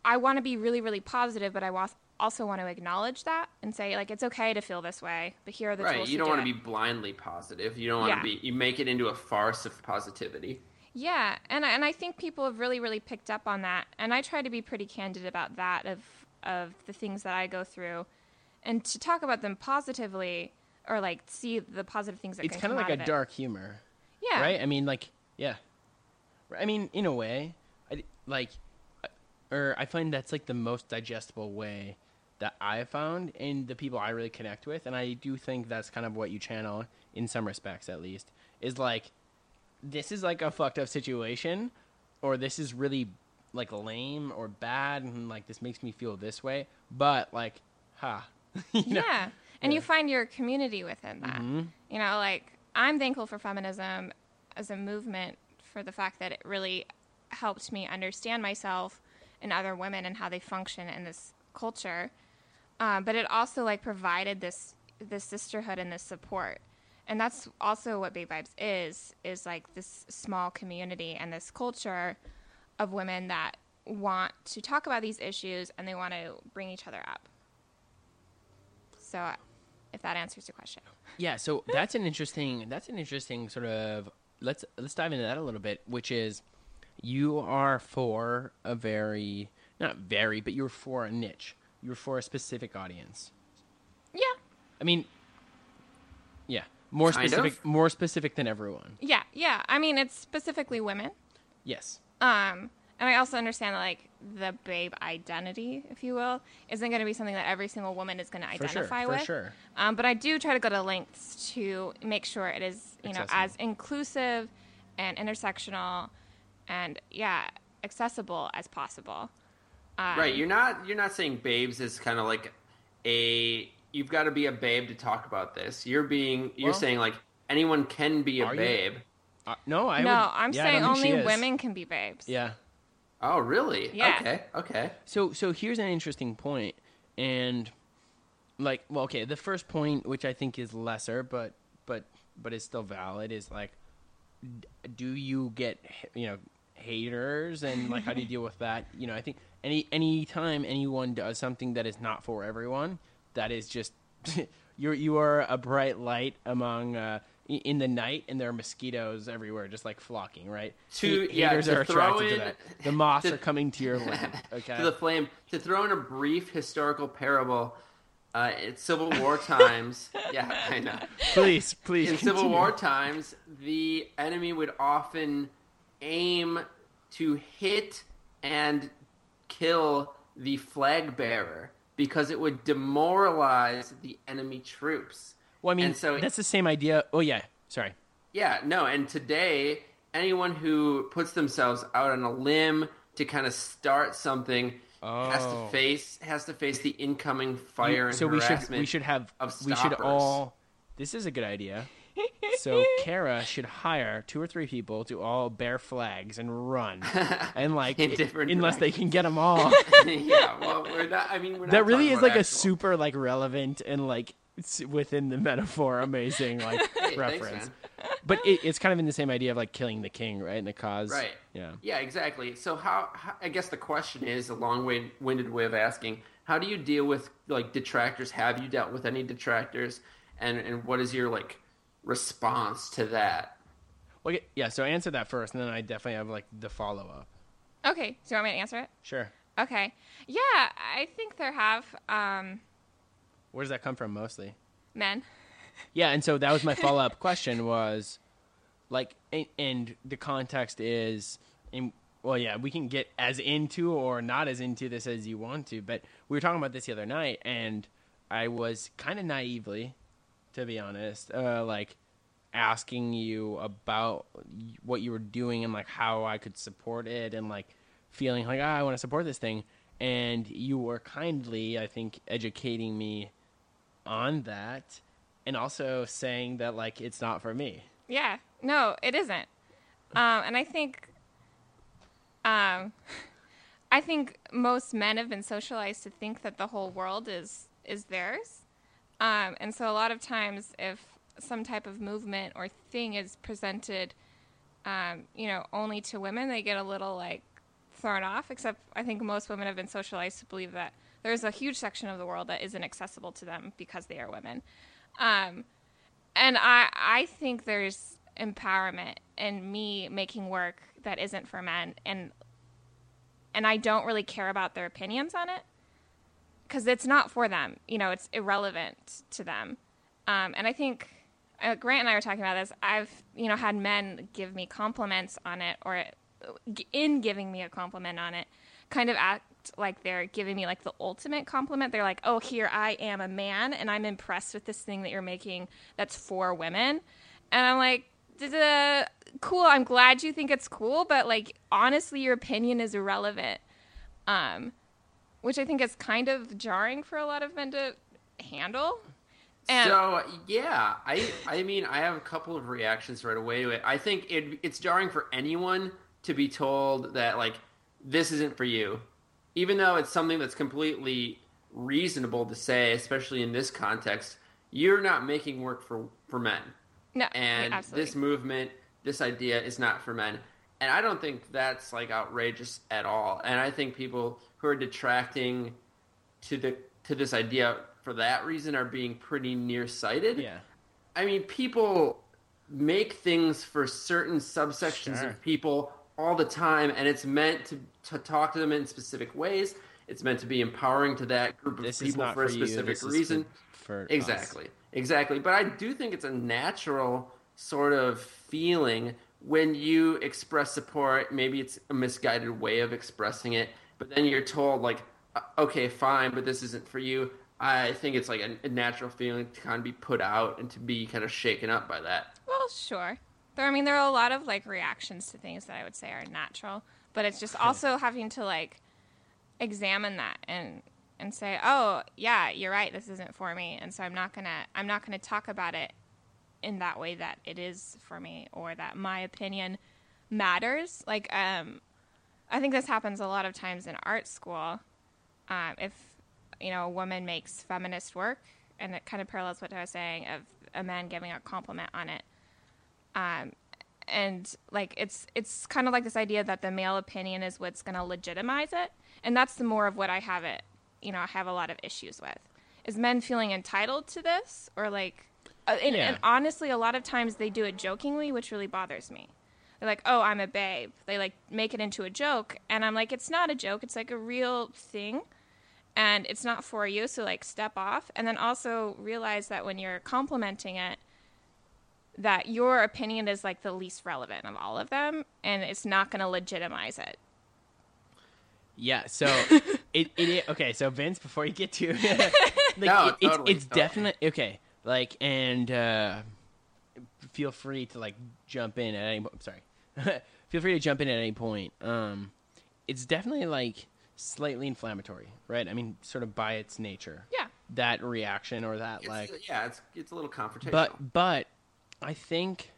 I want to be really really positive but I wa- also want to acknowledge that and say like it's okay to feel this way, but here are the Right, tools you don't want to be blindly positive. You don't want Yeah. to be. You make it into a farce of positivity. Yeah, and I- and I think people have really really picked up on that, and I try to be pretty candid about that of of the things that I go through, and to talk about them positively or like see the positive things that It's kind of like a it. dark humor. yeah right? I mean, like, yeah. I mean, in a way, I, like, or I find that's like the most digestible way that I found and the people I really connect with, and I do think that's kind of what you channel in some respects, at least, is like, this is like a fucked up situation, or this is really like lame or bad and like this makes me feel this way but like ha (laughs) know? Yeah. And you find your community within that. Mm-hmm. You know, like I'm thankful for feminism as a movement for the fact that it really helped me understand myself and other women and how they function in this culture. Um, but it also like provided this this sisterhood and this support. And that's also what Babe Vibes is, is like this small community and this culture of women that want to talk about these issues and they want to bring each other up. So, if that answers your question. Yeah, so that's an interesting that's an interesting sort of let's let's dive into that a little bit, which is you are for a very not very, but you're for a niche. You're for a specific audience. Yeah. I mean yeah, more Kind specific of. more specific than everyone. Yeah, yeah. I mean, it's specifically women. Yes. Um, and I also understand that, like, the babe identity, if you will, isn't going to be something that every single woman is going to For sure, identify for with. sure. Um, but I do try to go to lengths to make sure it is, you know, as inclusive and intersectional and, yeah, accessible as possible. Um, Right, you're not you're not saying babes is kind of like a you've got to be a babe to talk about this. You're being you're Well- saying like anyone can be a Are you? babe. Uh, no, I no, would, I'm yeah, saying don't think she only women can be babes. Yeah. Oh, really? Yeah. Okay. Okay. So so here's an interesting point, and like well okay the first point which I think is lesser but but but is still valid is like do you get you know haters and like how do you (laughs) deal with that you know I think any any time anyone does something that is not for everyone that is just (laughs) you're you are a bright light among uh in the night and there are mosquitoes everywhere just like flocking right To- yeah, haters to are attracted to that the moths to- are coming to your lamp (laughs) okay To the flame to throw in a brief historical parable. Uh, in Civil War times, yeah, I know. please please in Civil. War times, the enemy would often aim to hit and kill the flag bearer because it would demoralize the enemy troops. Well, I mean, And so- that's the same idea. Oh yeah, sorry. Yeah, no, and today, anyone who puts themselves out on a limb to kind of start something has Oh. to face has to face the incoming fire and so we should we should have of we should all. This is a good idea. So Kara should hire two or three people to all bear flags and run, (laughs) and like In different unless they can get them all. (laughs) yeah, well, we're not. I mean, we're not that really is like a super like relevant and like within the metaphor amazing like (laughs) Hey, reference. man. But it, it's kind of in the same idea of like killing the king, right? And the cause, Right. Yeah. Yeah, exactly. So how, how I guess the question is a long-winded way of asking: How do you deal with like detractors? Have you dealt with any detractors? And and what is your like response to that? Well, yeah. So answer that first, and then I definitely have like the follow up. Okay, so you want me to answer it? Sure. Okay. Yeah, I think there have um, Where does that come from mostly? men. (laughs) Yeah, and so that was my follow up (laughs) question was like and, and the context is in well yeah, we can get as into or not as into this as you want to, but we were talking about this the other night and I was kind of naively to be honest, uh like asking you about what you were doing and like how I could support it and like feeling like ah, I want to support this thing and you were kindly I think educating me on that and also saying that like it's not for me. Yeah, no, it isn't. Um, and I think, um, (laughs) I think most men have been socialized to think that the whole world is is theirs, um, and so a lot of times, if some type of movement or thing is presented, um, you know, only to women, they get a little like thrown off. Except I think most women have been socialized to believe that there's a huge section of the world that isn't accessible to them because they are women. Um, and I I think there's empowerment in me making work that isn't for men and and I don't really care about their opinions on it because it's not for them. You know, it's irrelevant to them. Um, and I think uh, Grant and I were talking about this. I've you know had men give me compliments on it, or in giving me a compliment on it, kind of act like they're giving me like the ultimate compliment. They're like, "Oh, here I am a man, and I'm impressed with this thing that you're making that's for women," and I'm like, "Duh, cool. I'm glad you think it's cool, but like honestly, your opinion is irrelevant. Um, which I think is kind of jarring for a lot of men to handle. And so yeah, I I mean I have a couple of reactions right away to it. I think it, it's jarring for anyone to be told that like this isn't for you, even though it's something that's completely reasonable to say, especially in this context. You're not making work for for men, no, and this movement, this idea is not for men. And I don't think that's like outrageous at all. And I think people who are detracting to the to this idea for that reason are being pretty nearsighted. Yeah. I mean, people make things for certain subsections Sure. of people all the time, and it's meant to, to talk to them in specific ways. It's meant to be empowering to that group of This people for a specific reason. for us. exactly, exactly. But I do think it's a natural sort of feeling when you express support. Maybe it's a misguided way of expressing it, but then you're told like, "Uh, "Okay, fine, but this isn't for you." I think it's like a, a natural feeling to kind of be put out and to be kind of shaken up by that. Well, sure. There, I mean, there are a lot of like reactions to things that I would say are natural, but it's just also having to like examine that and and say, oh, yeah, you're right, this isn't for me, and so I'm not gonna I'm not gonna talk about it in that way that it is for me or that my opinion matters. Like, um, I think this happens a lot of times in art school. Um, if you know a woman makes feminist work, and it kind of parallels what I was saying of a man giving a compliment on it um, and like it's it's kind of like this idea that the male opinion is what's going to legitimize it and that's the more of what i have it you know i have a lot of issues with is men feeling entitled to this or like uh, and, Yeah. and honestly a lot of times they do it jokingly which really bothers me they're like oh i'm a babe they like make it into a joke and i'm like it's not a joke it's like a real thing and it's not for you so like step off and then also realize that when you're complimenting it that your opinion is like the least relevant of all of them and it's not going to legitimize it Yeah, so (laughs) it, it i- okay. So Vince, before you get to (laughs) like, No, it- it's totally, it's totally. definitely okay. Like and uh, feel free to like jump in at any. po- Sorry, (laughs) feel free to jump in at any point. Um, it's definitely like slightly inflammatory, right? I mean, sort of by its nature. Yeah. That reaction or that It's, like yeah, it's it's a little confrontational. but but I think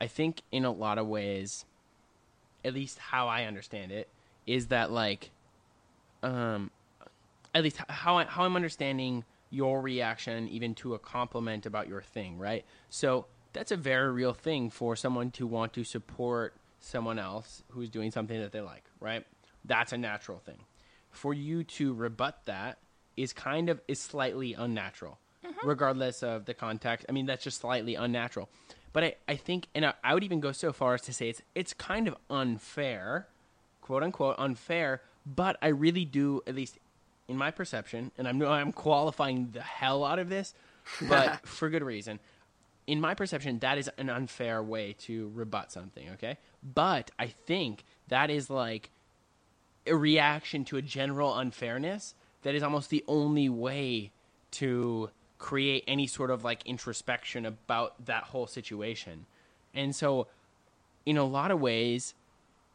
I think in a lot of ways, at least how I understand it, is that like um at least how I, how I'm understanding your reaction even to a compliment about your thing, right? So that's a very real thing for someone to want to support someone else who's doing something that they like, right? That's a natural thing. For you to rebut that is kind of is slightly unnatural, mm-hmm. regardless of the context. I mean, that's just slightly unnatural. But I, I think, and I, I would even go so far as to say it's it's kind of unfair, quote unquote unfair. But I really do, at least in my perception, and I'm (laughs) I'm qualifying the hell out of this, but (laughs) for good reason. In my perception, that is an unfair way to rebut something. Okay, but I think that is like a reaction to a general unfairness that is almost the only way to create any sort of like introspection about that whole situation. And so in a lot of ways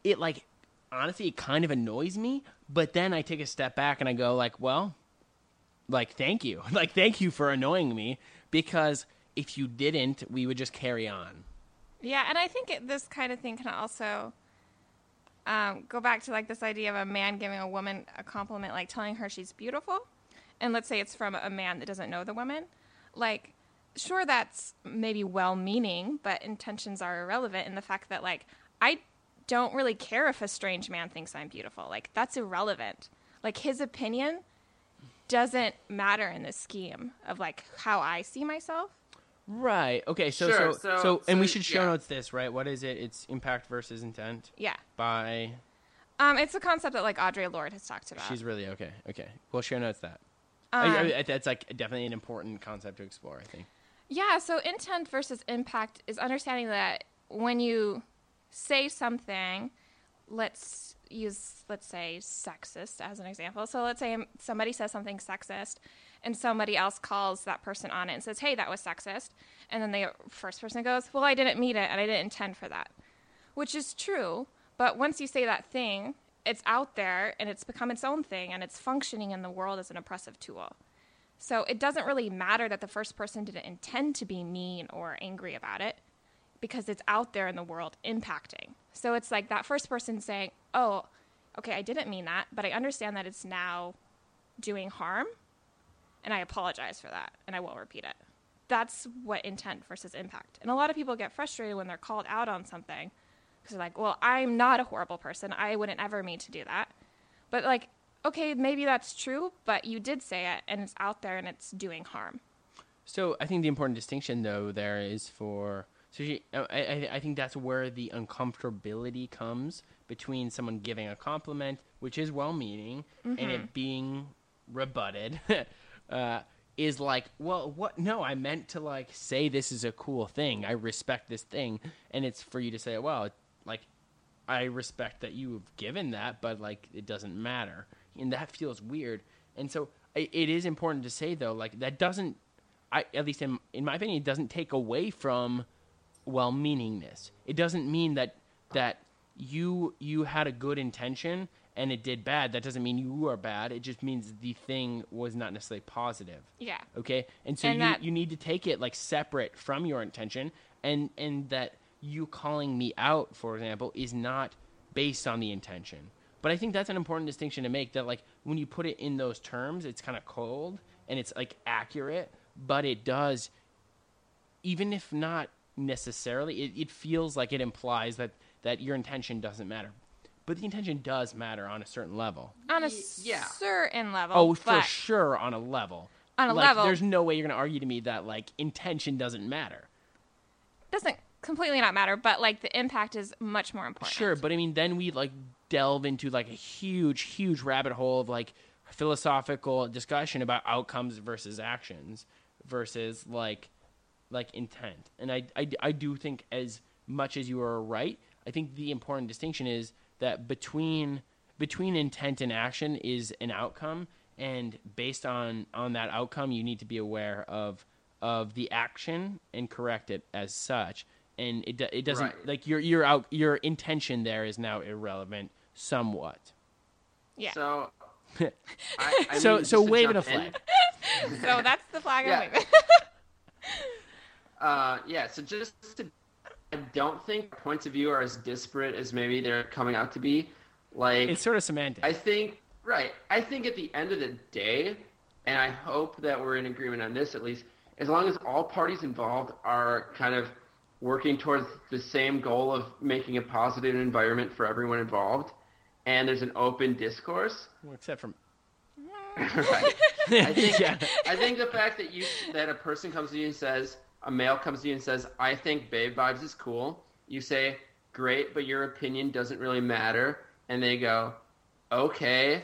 it like honestly it kind of annoys me, but then I take a step back and I go like, well, like thank you. (laughs) Like thank you for annoying me because if you didn't, we would just carry on. yeah and i think it, this kind of thing can also um, go back to like this idea of a man giving a woman a compliment like telling her she's beautiful and let's say it's from a man that doesn't know the woman like sure that's maybe well meaning but intentions are irrelevant in the fact that like i don't really care if a strange man thinks i'm beautiful like that's irrelevant like his opinion doesn't matter in the scheme of like how i see myself Right. Okay. So Sure, so, so- so and we should show yeah. notes this, right? What is it? It's impact versus intent yeah by um, it's a concept that like audre lorde has talked about She's really okay. Okay. We'll show notes that. Um, I, I, that's like definitely an important concept to explore, I think. Yeah, so intent versus impact is understanding that when you say something, let's use let's say sexist as an example. So let's say somebody says something sexist and somebody else calls that person on it and says, "Hey, that was sexist." And then the first person goes, "Well, I didn't mean it and I didn't intend for that." Which is true, but once you say that thing, it's out there and it's become its own thing and it's functioning in the world as an oppressive tool. So it doesn't really matter that the first person didn't intend to be mean or angry about it because it's out there in the world impacting. So it's like that first person saying, "Oh, okay, I didn't mean that, but I understand that it's now doing harm, and I apologize for that, and I won't repeat it." That's what intent versus impact. And a lot of people get frustrated when they're called out on something because they're like, "Well, I'm not a horrible person. I wouldn't ever mean to do that." But like, okay, maybe that's true, but you did say it, and it's out there, and it's doing harm. So I think the important distinction, though, there is for so she, uh, I, I, I think that's where the uncomfortability comes between someone giving a compliment, which is well-meaning, mm-hmm. and it being rebutted. (laughs) uh, is like, well, what? No, I meant to like say this is a cool thing. I respect this thing, and it's for you to say, well, like, I respect that you have given that, but like, it doesn't matter, and that feels weird. And so, it, it is important to say though, like, that doesn't, I at least in in my opinion, it doesn't take away from well meaningness. It doesn't mean that that you you had a good intention and it did bad. That doesn't mean you are bad. It just means the thing was not necessarily positive. Yeah. Okay. And so and you that... you need to take it like separate from your intention and and that you calling me out, for example, is not based on the intention. But I think that's an important distinction to make that like when you put it in those terms, it's kind of cold and it's like accurate, but it does even if not necessarily. It, it feels like it implies that that your intention doesn't matter, but the intention does matter on a certain level. On a yeah. certain level. Oh, for sure, on a level. On a like, level. There's no way you're going to argue to me that like intention doesn't matter. Doesn't completely not matter, but like the impact is much more important. Sure, but I mean, then we like delve into like a huge, huge rabbit hole of like philosophical discussion about outcomes versus actions versus like like intent. And I, I, I do think as much as you are right, I think the important distinction is that between between intent and action is an outcome. And based on on that outcome you need to be aware of of the action and correct it as such. And it it doesn't right. like your your out your intention there is now irrelevant somewhat. Yeah. So (laughs) I, I so so waving a flag. (laughs) So that's the flag i'm waving (laughs) uh, yeah, so just to, I don't think points of view are as disparate as maybe they're coming out to be. Like it's sort of semantic. I think right. I think at the end of the day, and I hope that we're in agreement on this at least, as long as all parties involved are kind of working towards the same goal of making a positive environment for everyone involved, and there's an open discourse. Well, except from (laughs) right. I think (laughs) yeah. I think the fact that you that a person comes to you and says, a male comes to you and says, I think Babe Vibes is cool. You say, great, but your opinion doesn't really matter. And they go, okay,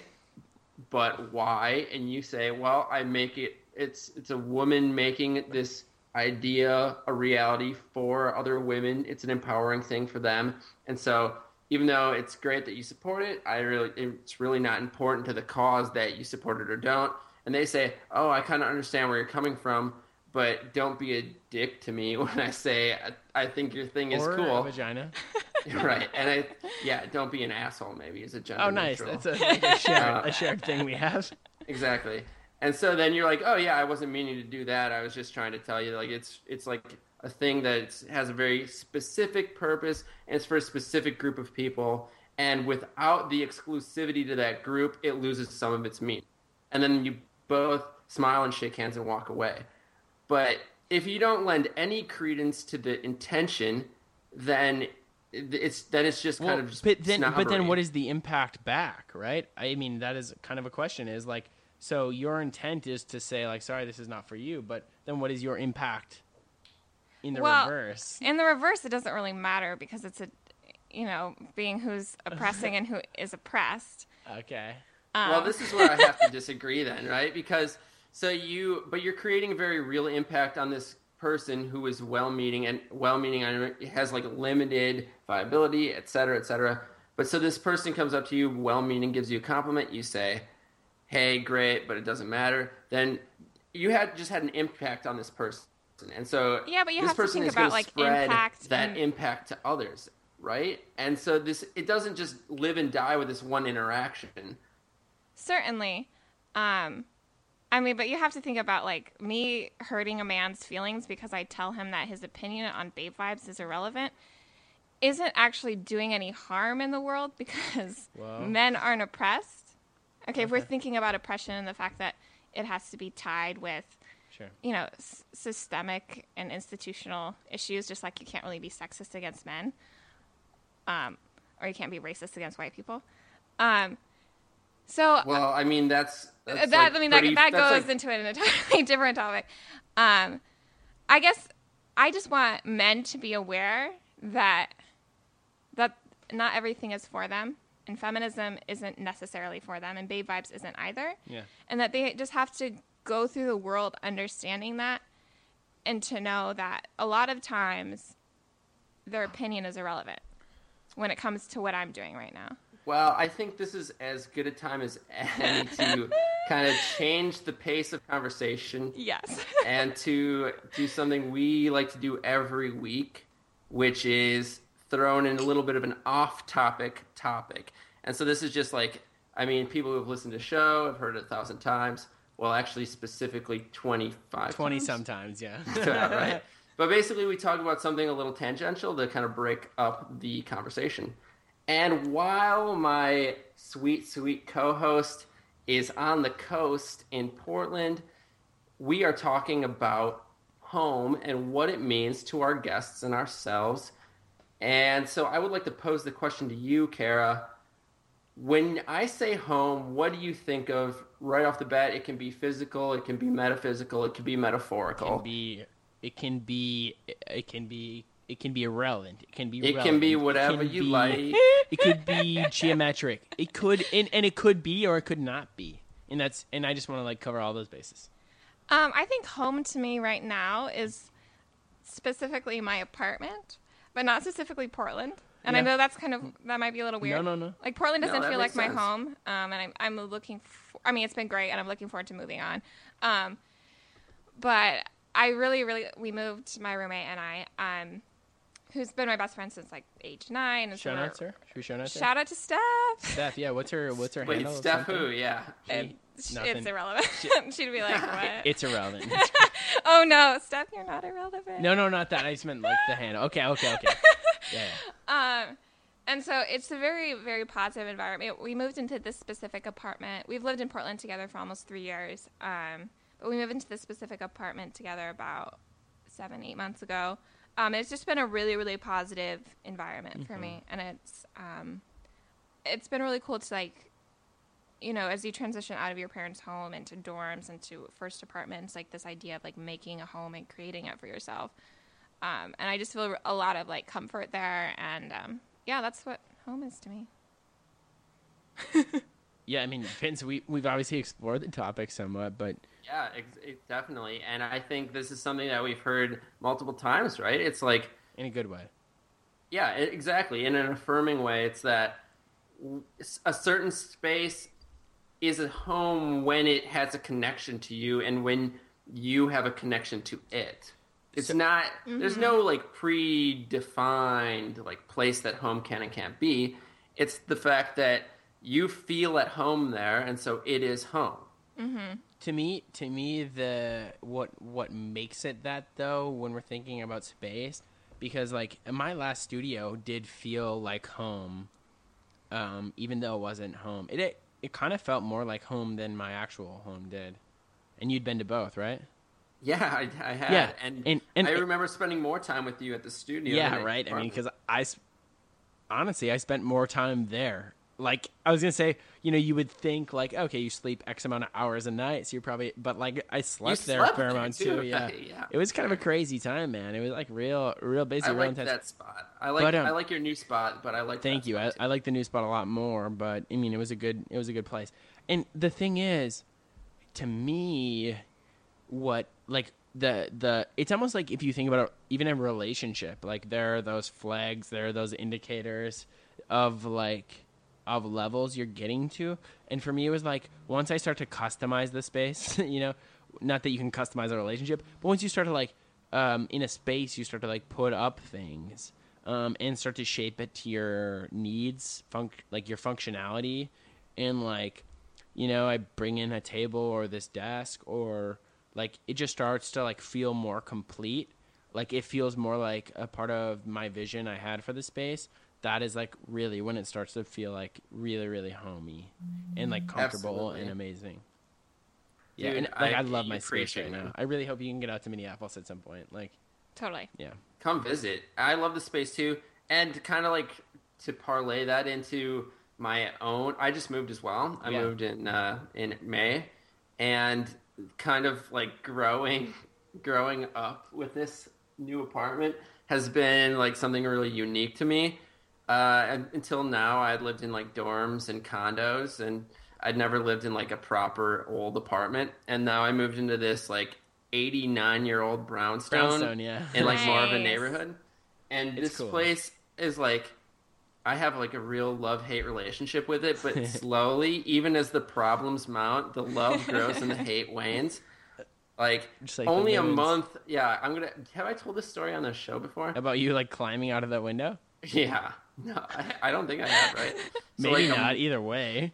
but why? And you say, well, I make it, it's, it's a woman making this idea a reality for other women. It's an empowering thing for them. And so even though it's great that you support it, I really, it's really not important to the cause that you support it or don't. And they say, oh, I kind of understand where you're coming from but don't be a dick to me (laughs) when I say I, I think your thing is or cool. vagina. (laughs) right, and I yeah, don't be an asshole. Maybe is a gender. Oh, nice. Neutral. That's a, like a, (laughs) shared, uh, a shared thing we have. Exactly. And so then you're like, oh yeah, I wasn't meaning to do that. I was just trying to tell you, like it's it's like a thing that has a very specific purpose and it's for a specific group of people. And without the exclusivity to that group, it loses some of its meaning. And then you both smile and shake hands and walk away. But if you don't lend any credence to the intention, then it's then it's just well, kind of just but then snobbery. but then what is the impact back right i mean that is kind of a question is like so your intent is to say like sorry this is not for you but then what is your impact in the well, reverse in the reverse it doesn't really matter because it's a you know being who's oppressing and who is oppressed (laughs) okay um. well this is where i have to disagree then right because so you, but you're creating a very real impact on this person who is well-meaning and well-meaning and has like limited viability, et cetera, et cetera. But so this person comes up to you, well meaning, gives you a compliment. You say, hey, great, but it doesn't matter. Then you had just had an impact on this person. And so Yeah, but you this have to person think is about, like, spread impact that and- impact to others, right? And so this it doesn't just live and die with this one interaction. Certainly. Um, I mean, but you have to think about like me hurting a man's feelings because I tell him that his opinion on babe vibes is irrelevant isn't actually doing any harm in the world because Well- men aren't oppressed. Okay, if we're thinking about oppression and the fact that it has to be tied with, Sure. you know, s- systemic and institutional issues, just like you can't really be sexist against men, um, or you can't be racist against white people. Um, so Well, I mean that's, that's that like I mean pretty- that that goes like- into an entirely (laughs) different topic. Um, I guess I just want men to be aware that that not everything is for them, and feminism isn't necessarily for them, and babe vibes isn't either, Yeah. and that they just have to go through the world understanding that, and to know that a lot of times their opinion is irrelevant when it comes to what I'm doing right now. Well, I think this is as good a time as any to (laughs) kind of change the pace of conversation Yes. (laughs) and to do something we like to do every week, which is thrown in a little bit of an off-topic topic. And so this is just like, I mean, people who have listened to the show have heard it a thousand times. Well, actually, specifically twenty-five. 20 times. sometimes, yeah. (laughs) Yeah, right. But basically, we talk about something a little tangential to kind of break up the conversation. And while my sweet, sweet co host is on the coast in Portland, we are talking about home and what it means to our guests and ourselves. And so I would like to pose the question to you, Kara. When I say home, what do you think of right off the bat? It can be physical, it can be metaphysical, it can be metaphorical. can be it can be it can be it can be irrelevant. It can be It can be whatever It can you be- like. It could be (laughs) geometric. It could and, and it could be or it could not be. And that's and I just want to like cover all those bases. Um, I think home to me right now is specifically my apartment, but not specifically Portland. And I know that's kind of that might be a little weird. no, no. no. Like Portland No, doesn't that feel like makes my home, um, and I'm I'm looking. For, I mean, it's been great, and I'm looking forward to moving on. Um, but I really, really, we moved my roommate and I, um, who's been my best friend since like age nine. And so Shout we're- out, sir. Should we shout out, sir? Shout out to Steph. Steph, yeah. What's her what's her Wait, handle? Steph who? Yeah. It- it's irrelevant. (laughs) She'd be like, (laughs) "What? It's irrelevant. (laughs) oh no, Steph, you're not irrelevant." no, no, not that. I just meant like the handle. Okay, okay, okay. Yeah, yeah. Um, and so it's a very, very positive environment. We moved into this specific apartment. We've lived in Portland together for almost three years. Um, but we moved into this specific apartment together about seven, eight months ago. Um, it's just been a really, really positive environment for me, and it's um, it's been really cool to like, you know, as you transition out of your parents' home into dorms into first apartments, like this idea of like making a home and creating it for yourself. Um, and I just feel a lot of like comfort there, and um, yeah, that's what home is to me. (laughs) Yeah, I mean, Vince, we we've obviously explored the topic somewhat, but Yeah, ex- it, definitely. And I think this is something that we've heard multiple times, right? It's like, in a good way. yeah, exactly. In an affirming way, it's that a certain space is a home when it has a connection to you and when you have a connection to it. It's So- not, there's no mm-hmm. like predefined like place that home can and can't be. It's the fact that you feel at home there, and so it is home. to me to me the what what makes it that though when we're thinking about space because like my last studio did feel like home um even though it wasn't home. It it, it kind of felt more like home than my actual home did. And you'd been to both right? Yeah, I, I had, Yeah, and, and- and- I remember spending more time with you at the studio. yeah right? I mean apartment. because i s- honestly i spent more time there like i was gonna say you know you would think like okay you sleep x amount of hours a night so you're probably but like i slept there a slept fair amount too, too yeah. (laughs) yeah. it was kind of a crazy time man it was like real real busy I like that spot. I like But, um, I like your new spot, but I like. Thank you. I, I like the new spot a lot more, but I mean, it was a good, it was a good place. And the thing is, to me, what like the the it's almost like if you think about it, even a relationship, like there are those flags, there are those indicators of like of levels you're getting to. And for me, it was like once I start to customize the space, (laughs) you know, not that you can customize a relationship, but once you start to like um, in a space, you start to like put up things um, and start to shape it to your needs, func- like your functionality, and like you know, I bring in a table or this desk or like it just starts to like feel more complete. Like it feels more like a part of my vision I had for the space. That is like really when it starts to feel like really, really homey and like comfortable Absolutely. and amazing. Yeah, and like I, I- love my space right now. I really hope you can get out to Minneapolis at some point. Like, Totally. yeah, come visit. I love the space too, and kind of like to parlay that into my own. I just moved as well. I Yeah. moved in uh, in May, and kind of like growing, growing up with this new apartment has been like something really unique to me. Uh, and until now, I had lived in like dorms and condos, and I'd never lived in like a proper old apartment. And now I moved into this like 89 year old brownstone, Brownstone, yeah. in like more of a neighborhood. And It's this cool. place is like I have like a real love hate relationship with it, but (laughs) slowly, even as the problems mount, the love grows and the (laughs) hate wanes. Like, like only a month. Yeah, I'm gonna. Have I told this story on the show before? about you like climbing out of that window. Yeah, (laughs) no, I, I don't think I have. Right? So, Maybe like, a- not. Either way,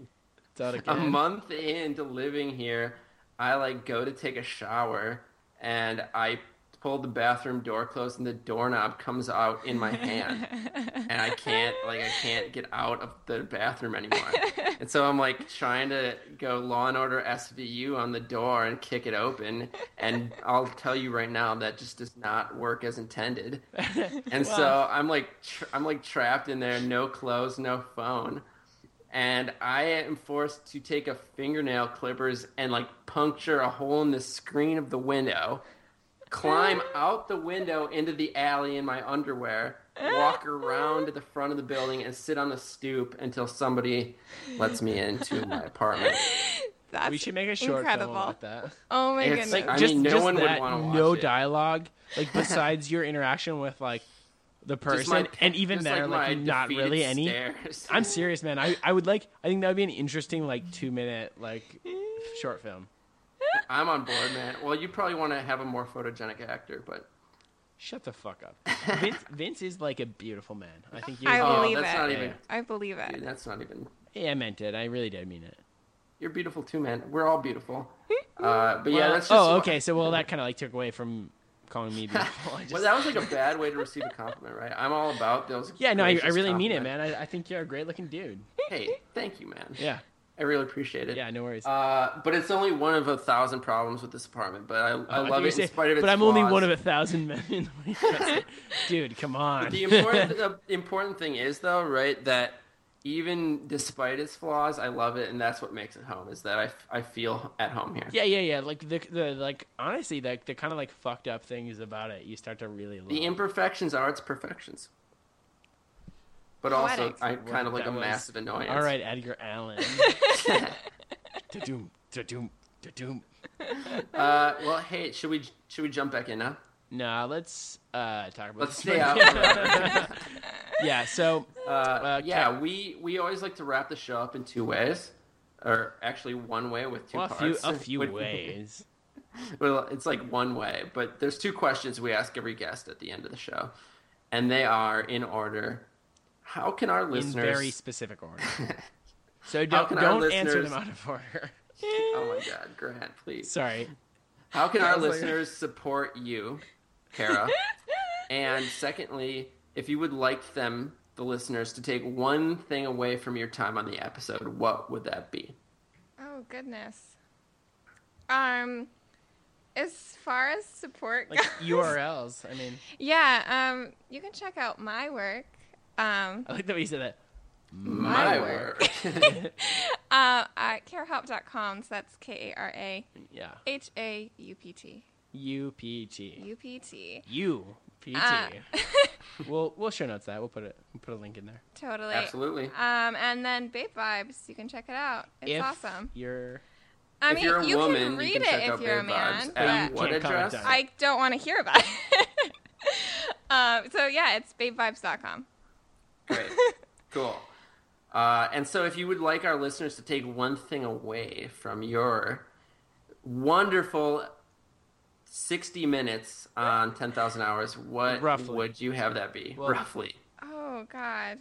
it's out of a month into living here, I like go to take a shower and I pull the bathroom door closed and the doorknob comes out in my hand (laughs) and I can't like I can't get out of the bathroom anymore. and so I'm like trying to go Law and Order SVU on the door and kick it open and I'll tell you right now that just does not work as intended. (laughs) And so I'm like tr- I'm like trapped in there, no clothes, no phone and I am forced to take a fingernail clippers and like puncture a hole in the screen of the window, climb out the window into the alley in my underwear, walk around to the front of the building, and sit on the stoop until somebody lets me into my apartment. That's we should make a short incredible. film about that. Oh my It's goodness. like- I just, mean, no just one would wanna watch no it. dialogue, like (laughs) besides your interaction with like the Just my person, and even just, there, my like, not defeated really any. I'm serious, man. I, I would like. I think that would be an interesting like two minute like (laughs) short film. I'm on board, man. Well, you probably want to have a more photogenic actor, but Shut the fuck up. Vince, (laughs) Vince is like a beautiful man. I think you. Are. I Oh, believe that's it. not even- I believe it. dude, that's not even. Yeah, I meant it. I really did mean it. You're beautiful too, man. We're all beautiful. (laughs) Uh, but yeah, that's just. oh, okay. So well, that kind of like took away from calling me beautiful. (laughs) I just, Well, that was like a bad way to receive a compliment, right? I'm all about those. yeah, no, I, I gracious really mean it, man. I, I think you're a great looking dude. Hey, thank you, man. Yeah, I really appreciate it. yeah, no worries. Uh, but it's only one of a thousand problems with this apartment. But I, I Oh, I love thought you it in said- spite of its but I'm only one of a thousand men. in the (laughs) Dude, come on. The important, the important thing is though, right? That even despite its flaws, I love it, and that's what makes it home. Is that I, f- I feel at home here. Yeah, yeah, yeah. Like the the like honestly, like the kind of like fucked up things about it, you start to really love. The imperfections are its perfections. But also, Poetic. I kind of like a was- massive annoyance. All right, Edgar Allan. (laughs) Da-doom, da-doom, da-doom. Uh, well, hey, should we should we jump back in now? Nah, let's uh talk about Let's stay out. (laughs) yeah, so Uh, yeah, Kat- we we always like to wrap the show up in two ways, or actually one way with two well, a few parts. a few (laughs) ways. well, it's like one way, but there's two questions we ask every guest at the end of the show, and they are in order. How can our listeners in listeners? very specific order. (laughs) So don't don't answer listeners- them out of order. oh my God, Grant, please. Sorry. How can our was like- listeners support you, Kara? (laughs) and secondly, if you would like them, the listeners, to take one thing away from your time on the episode, what would that be? Oh goodness. Um, as far as support Like goes, URLs. I mean, (laughs) yeah. Um, you can check out my work. Um, I like the way you said that. My work. word. (laughs) uh, at karahaupt.com. So that's K A R A Yeah. H A U P T. UPT. U P T. UPT. Uh, (laughs) (laughs) we'll we'll show notes that. We'll put it we'll put a link in there. totally. Absolutely. Um, and then Babe Vibes. You can check it out. It's if awesome. You're I mean, you're a you woman, can you read can it if you're a man, Vibes but at what address? I don't want to hear about it. um, so yeah, it's babevibes.com. Great. (laughs) Cool. Uh, and so, if you would like our listeners to take one thing away from your wonderful 60 minutes on 10,000 hours, what Roughly. would you have that be? Well- Roughly. Oh God.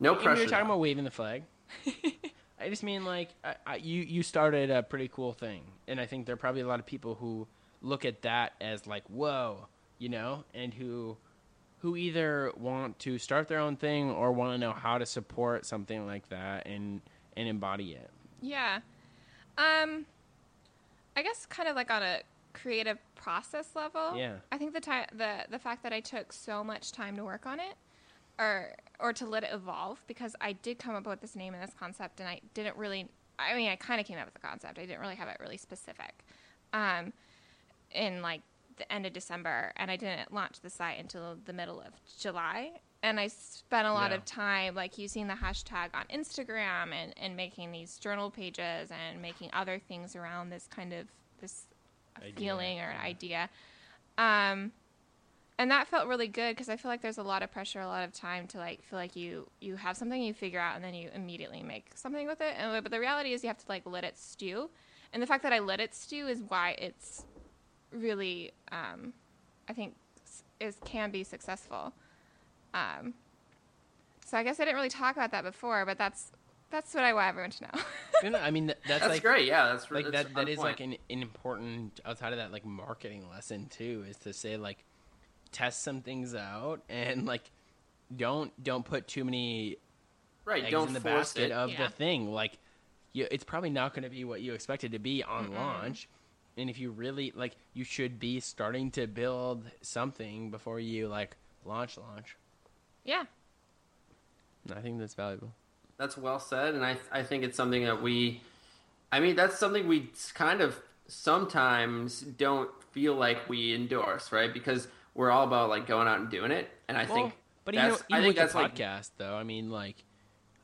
No And pressure. You're talking about waving the flag. (laughs) I just mean like I, I, you you started a pretty cool thing, and I think there are probably a lot of people who look at that as like whoa, you know, and who who either want to start their own thing or want to know how to support something like that and and embody it. Yeah. Um I guess kind of like on a creative process level. Yeah. I think the time the the fact that I took so much time to work on it or or to let it evolve because I did come up with this name and this concept and I didn't really I mean I kind of came up with the concept. I didn't really have it really specific. Um in like the end of December and I didn't launch the site until the middle of July. And I spent a lot Yeah. of time like using the hashtag on Instagram and, and making these journal pages and making other things around this kind of this Idea, feeling or yeah. idea. Um, and that felt really good because I feel like there's a lot of pressure, a lot of time to like feel like you you have something you figure out and then you immediately make something with it. And but the reality is you have to like let it stew. And the fact that I let it stew is why it's really um, I think is can be successful. Um, so I guess I didn't really talk about that before, but that's that's what I want everyone to know. (laughs) You know, I mean th- that's, That's like great. Yeah, that's like that's that on that is point. like an, an important outside of that like marketing lesson too is to say like test some things out and like don't don't put too many right. eggs Don't in the basket it. of Yeah. the thing like you, it's probably not going to be what you expected to be on launch and if you really like you should be starting to build something before you like launch launch yeah. I think that's valuable That's well said, and I I think it's something that we, I mean, that's something we kind of sometimes don't feel like we endorse, right? Because we're all about like going out and doing it, and I think but even, that's even I think with that's the like podcast though i mean like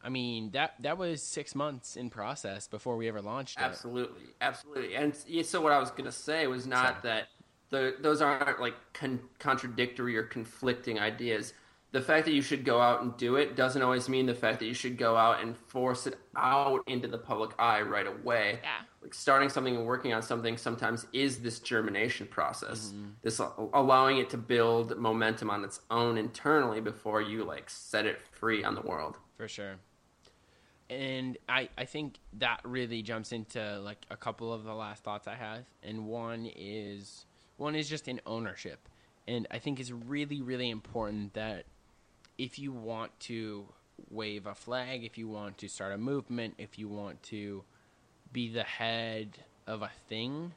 i mean that that was six months in process before we ever launched it Absolutely, absolutely. And so what I was gonna say was not Sorry. that the those aren't like con- contradictory or conflicting ideas. The fact that you should go out and do it doesn't always mean the fact that you should go out and force it out into the public eye right away. Yeah. Like starting something and working on something sometimes is this germination process. Mm-hmm. This allowing it to build momentum on its own internally before you like set it free on the world. for sure and I, I think that really jumps into like a couple of the last thoughts i have. And one is one is just in ownership. And i think it's really really important that if you want to wave a flag if you want to start a movement if you want to be the head of a thing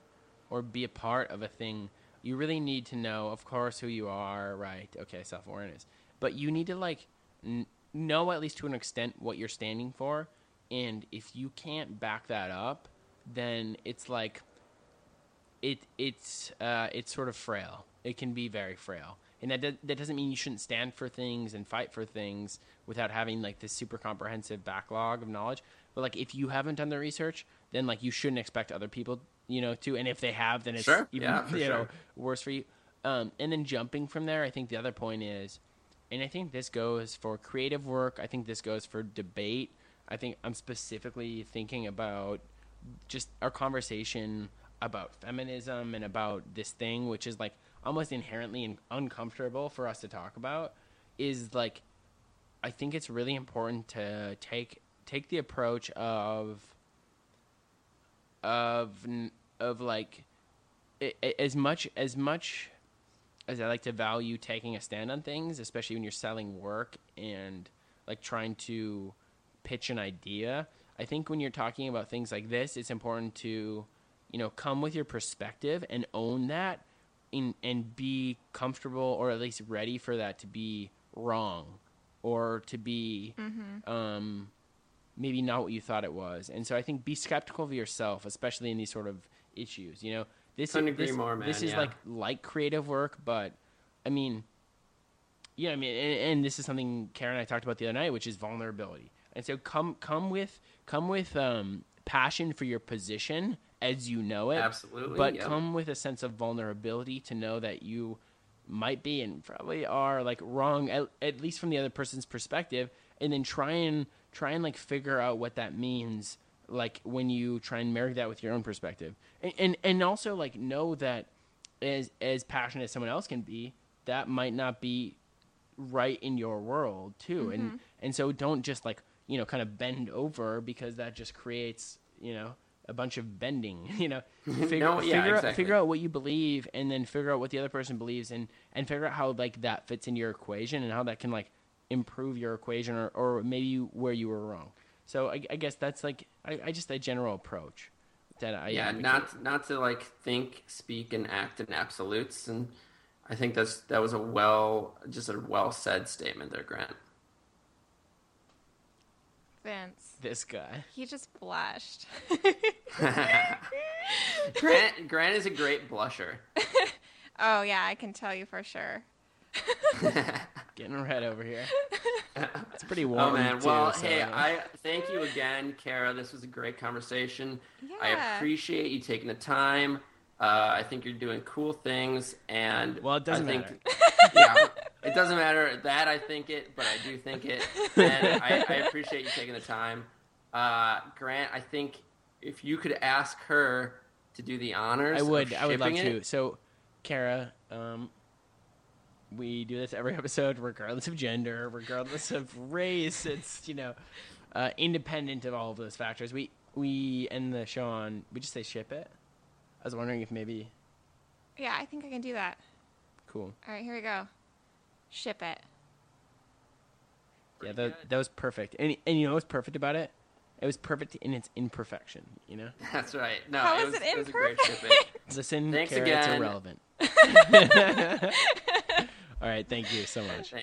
or be a part of a thing you really need to know of course who you are right? Okay self-awareness. But you need to like n- know at least to an extent what you're standing for and if you can't back that up then it's like it it's uh, it's sort of frail. It can be very frail, and that do- that doesn't mean you shouldn't stand for things and fight for things without having like this super comprehensive backlog of knowledge. But like if you haven't done the research, then like you shouldn't expect other people, you know, to. And if they have, then it's Sure. even Yeah, you know worse for you. Um, and then jumping from there, I think the other point is, and I think this goes for creative work. I think this goes for debate. I think I'm specifically thinking about just our conversation about feminism and about this thing, which is like almost inherently uncomfortable for us to talk about, is like I think it's really important to take take the approach of of of like as much as much as I like to value taking a stand on things, especially when you're selling work and like trying to pitch an idea. I think when you're talking about things like this, it's important to, you know, come with your perspective and own that in, and be comfortable or at least ready for that to be wrong or to be um, maybe not what you thought it was. And so I think be skeptical of yourself, especially in these sort of issues. You know, this Couldn't is agree this, more, man, this is yeah. like like creative work, but I mean, yeah, I mean, and, and this is something Karen and I talked about the other night, which is vulnerability. And so come come with come with um, passion for your position as you know it, Absolutely, but yep. come with a sense of vulnerability to know that you might be and probably are like wrong at, at least from the other person's perspective and then try and try and like figure out what that means like when you try and marry that with your own perspective. And and, and also like know that as as passionate as someone else can be that might not be right in your world too. And mm-hmm. and so don't just like you know kind of bend over because that just creates you know a bunch of bending (laughs) you know. (laughs) Figure, No, yeah, figure, out, figure out what you believe and then figure out what the other person believes and and figure out how like that fits into your equation and how that can like improve your equation or, or maybe where you were wrong so I, I guess that's like I, I just a general approach that I yeah, advocate. not not to like think, speak, and act in absolutes, and I think that's that was a well, just a well said statement there, Grant. Vince, this guy he just blushed. (laughs) Grant Grant is a great blusher. (laughs) oh yeah, I can tell you for sure. (laughs) getting red over here (laughs) it's pretty warm Oh man, too, well, so- hey, I thank you again, Kara. This was a great conversation. Yeah. I appreciate you taking the time. Uh, I think you're doing cool things, and Well, it doesn't I think, matter. (laughs) yeah, it doesn't matter that I think it, but I do think it, and I, I appreciate you taking the time. Uh, Grant, I think if you could ask her to do the honors, I would. of I would love shipping to. So, Kara, um, we do this every (laughs) episode, regardless of gender, regardless of race. It's you know, uh, independent of all of those factors. We we end the show on. We just say ship it. I was wondering if maybe Yeah, I think I can do that. cool. All right, here we go. Ship it. Yeah, that that was perfect. And and you know what's perfect about it? It was perfect in its imperfection. You know. (laughs) That's right. No, How it is was, it was a great imperfect? shipping. Listen, Thanks Kara, it's again. irrelevant. (laughs) all right, thank you so much.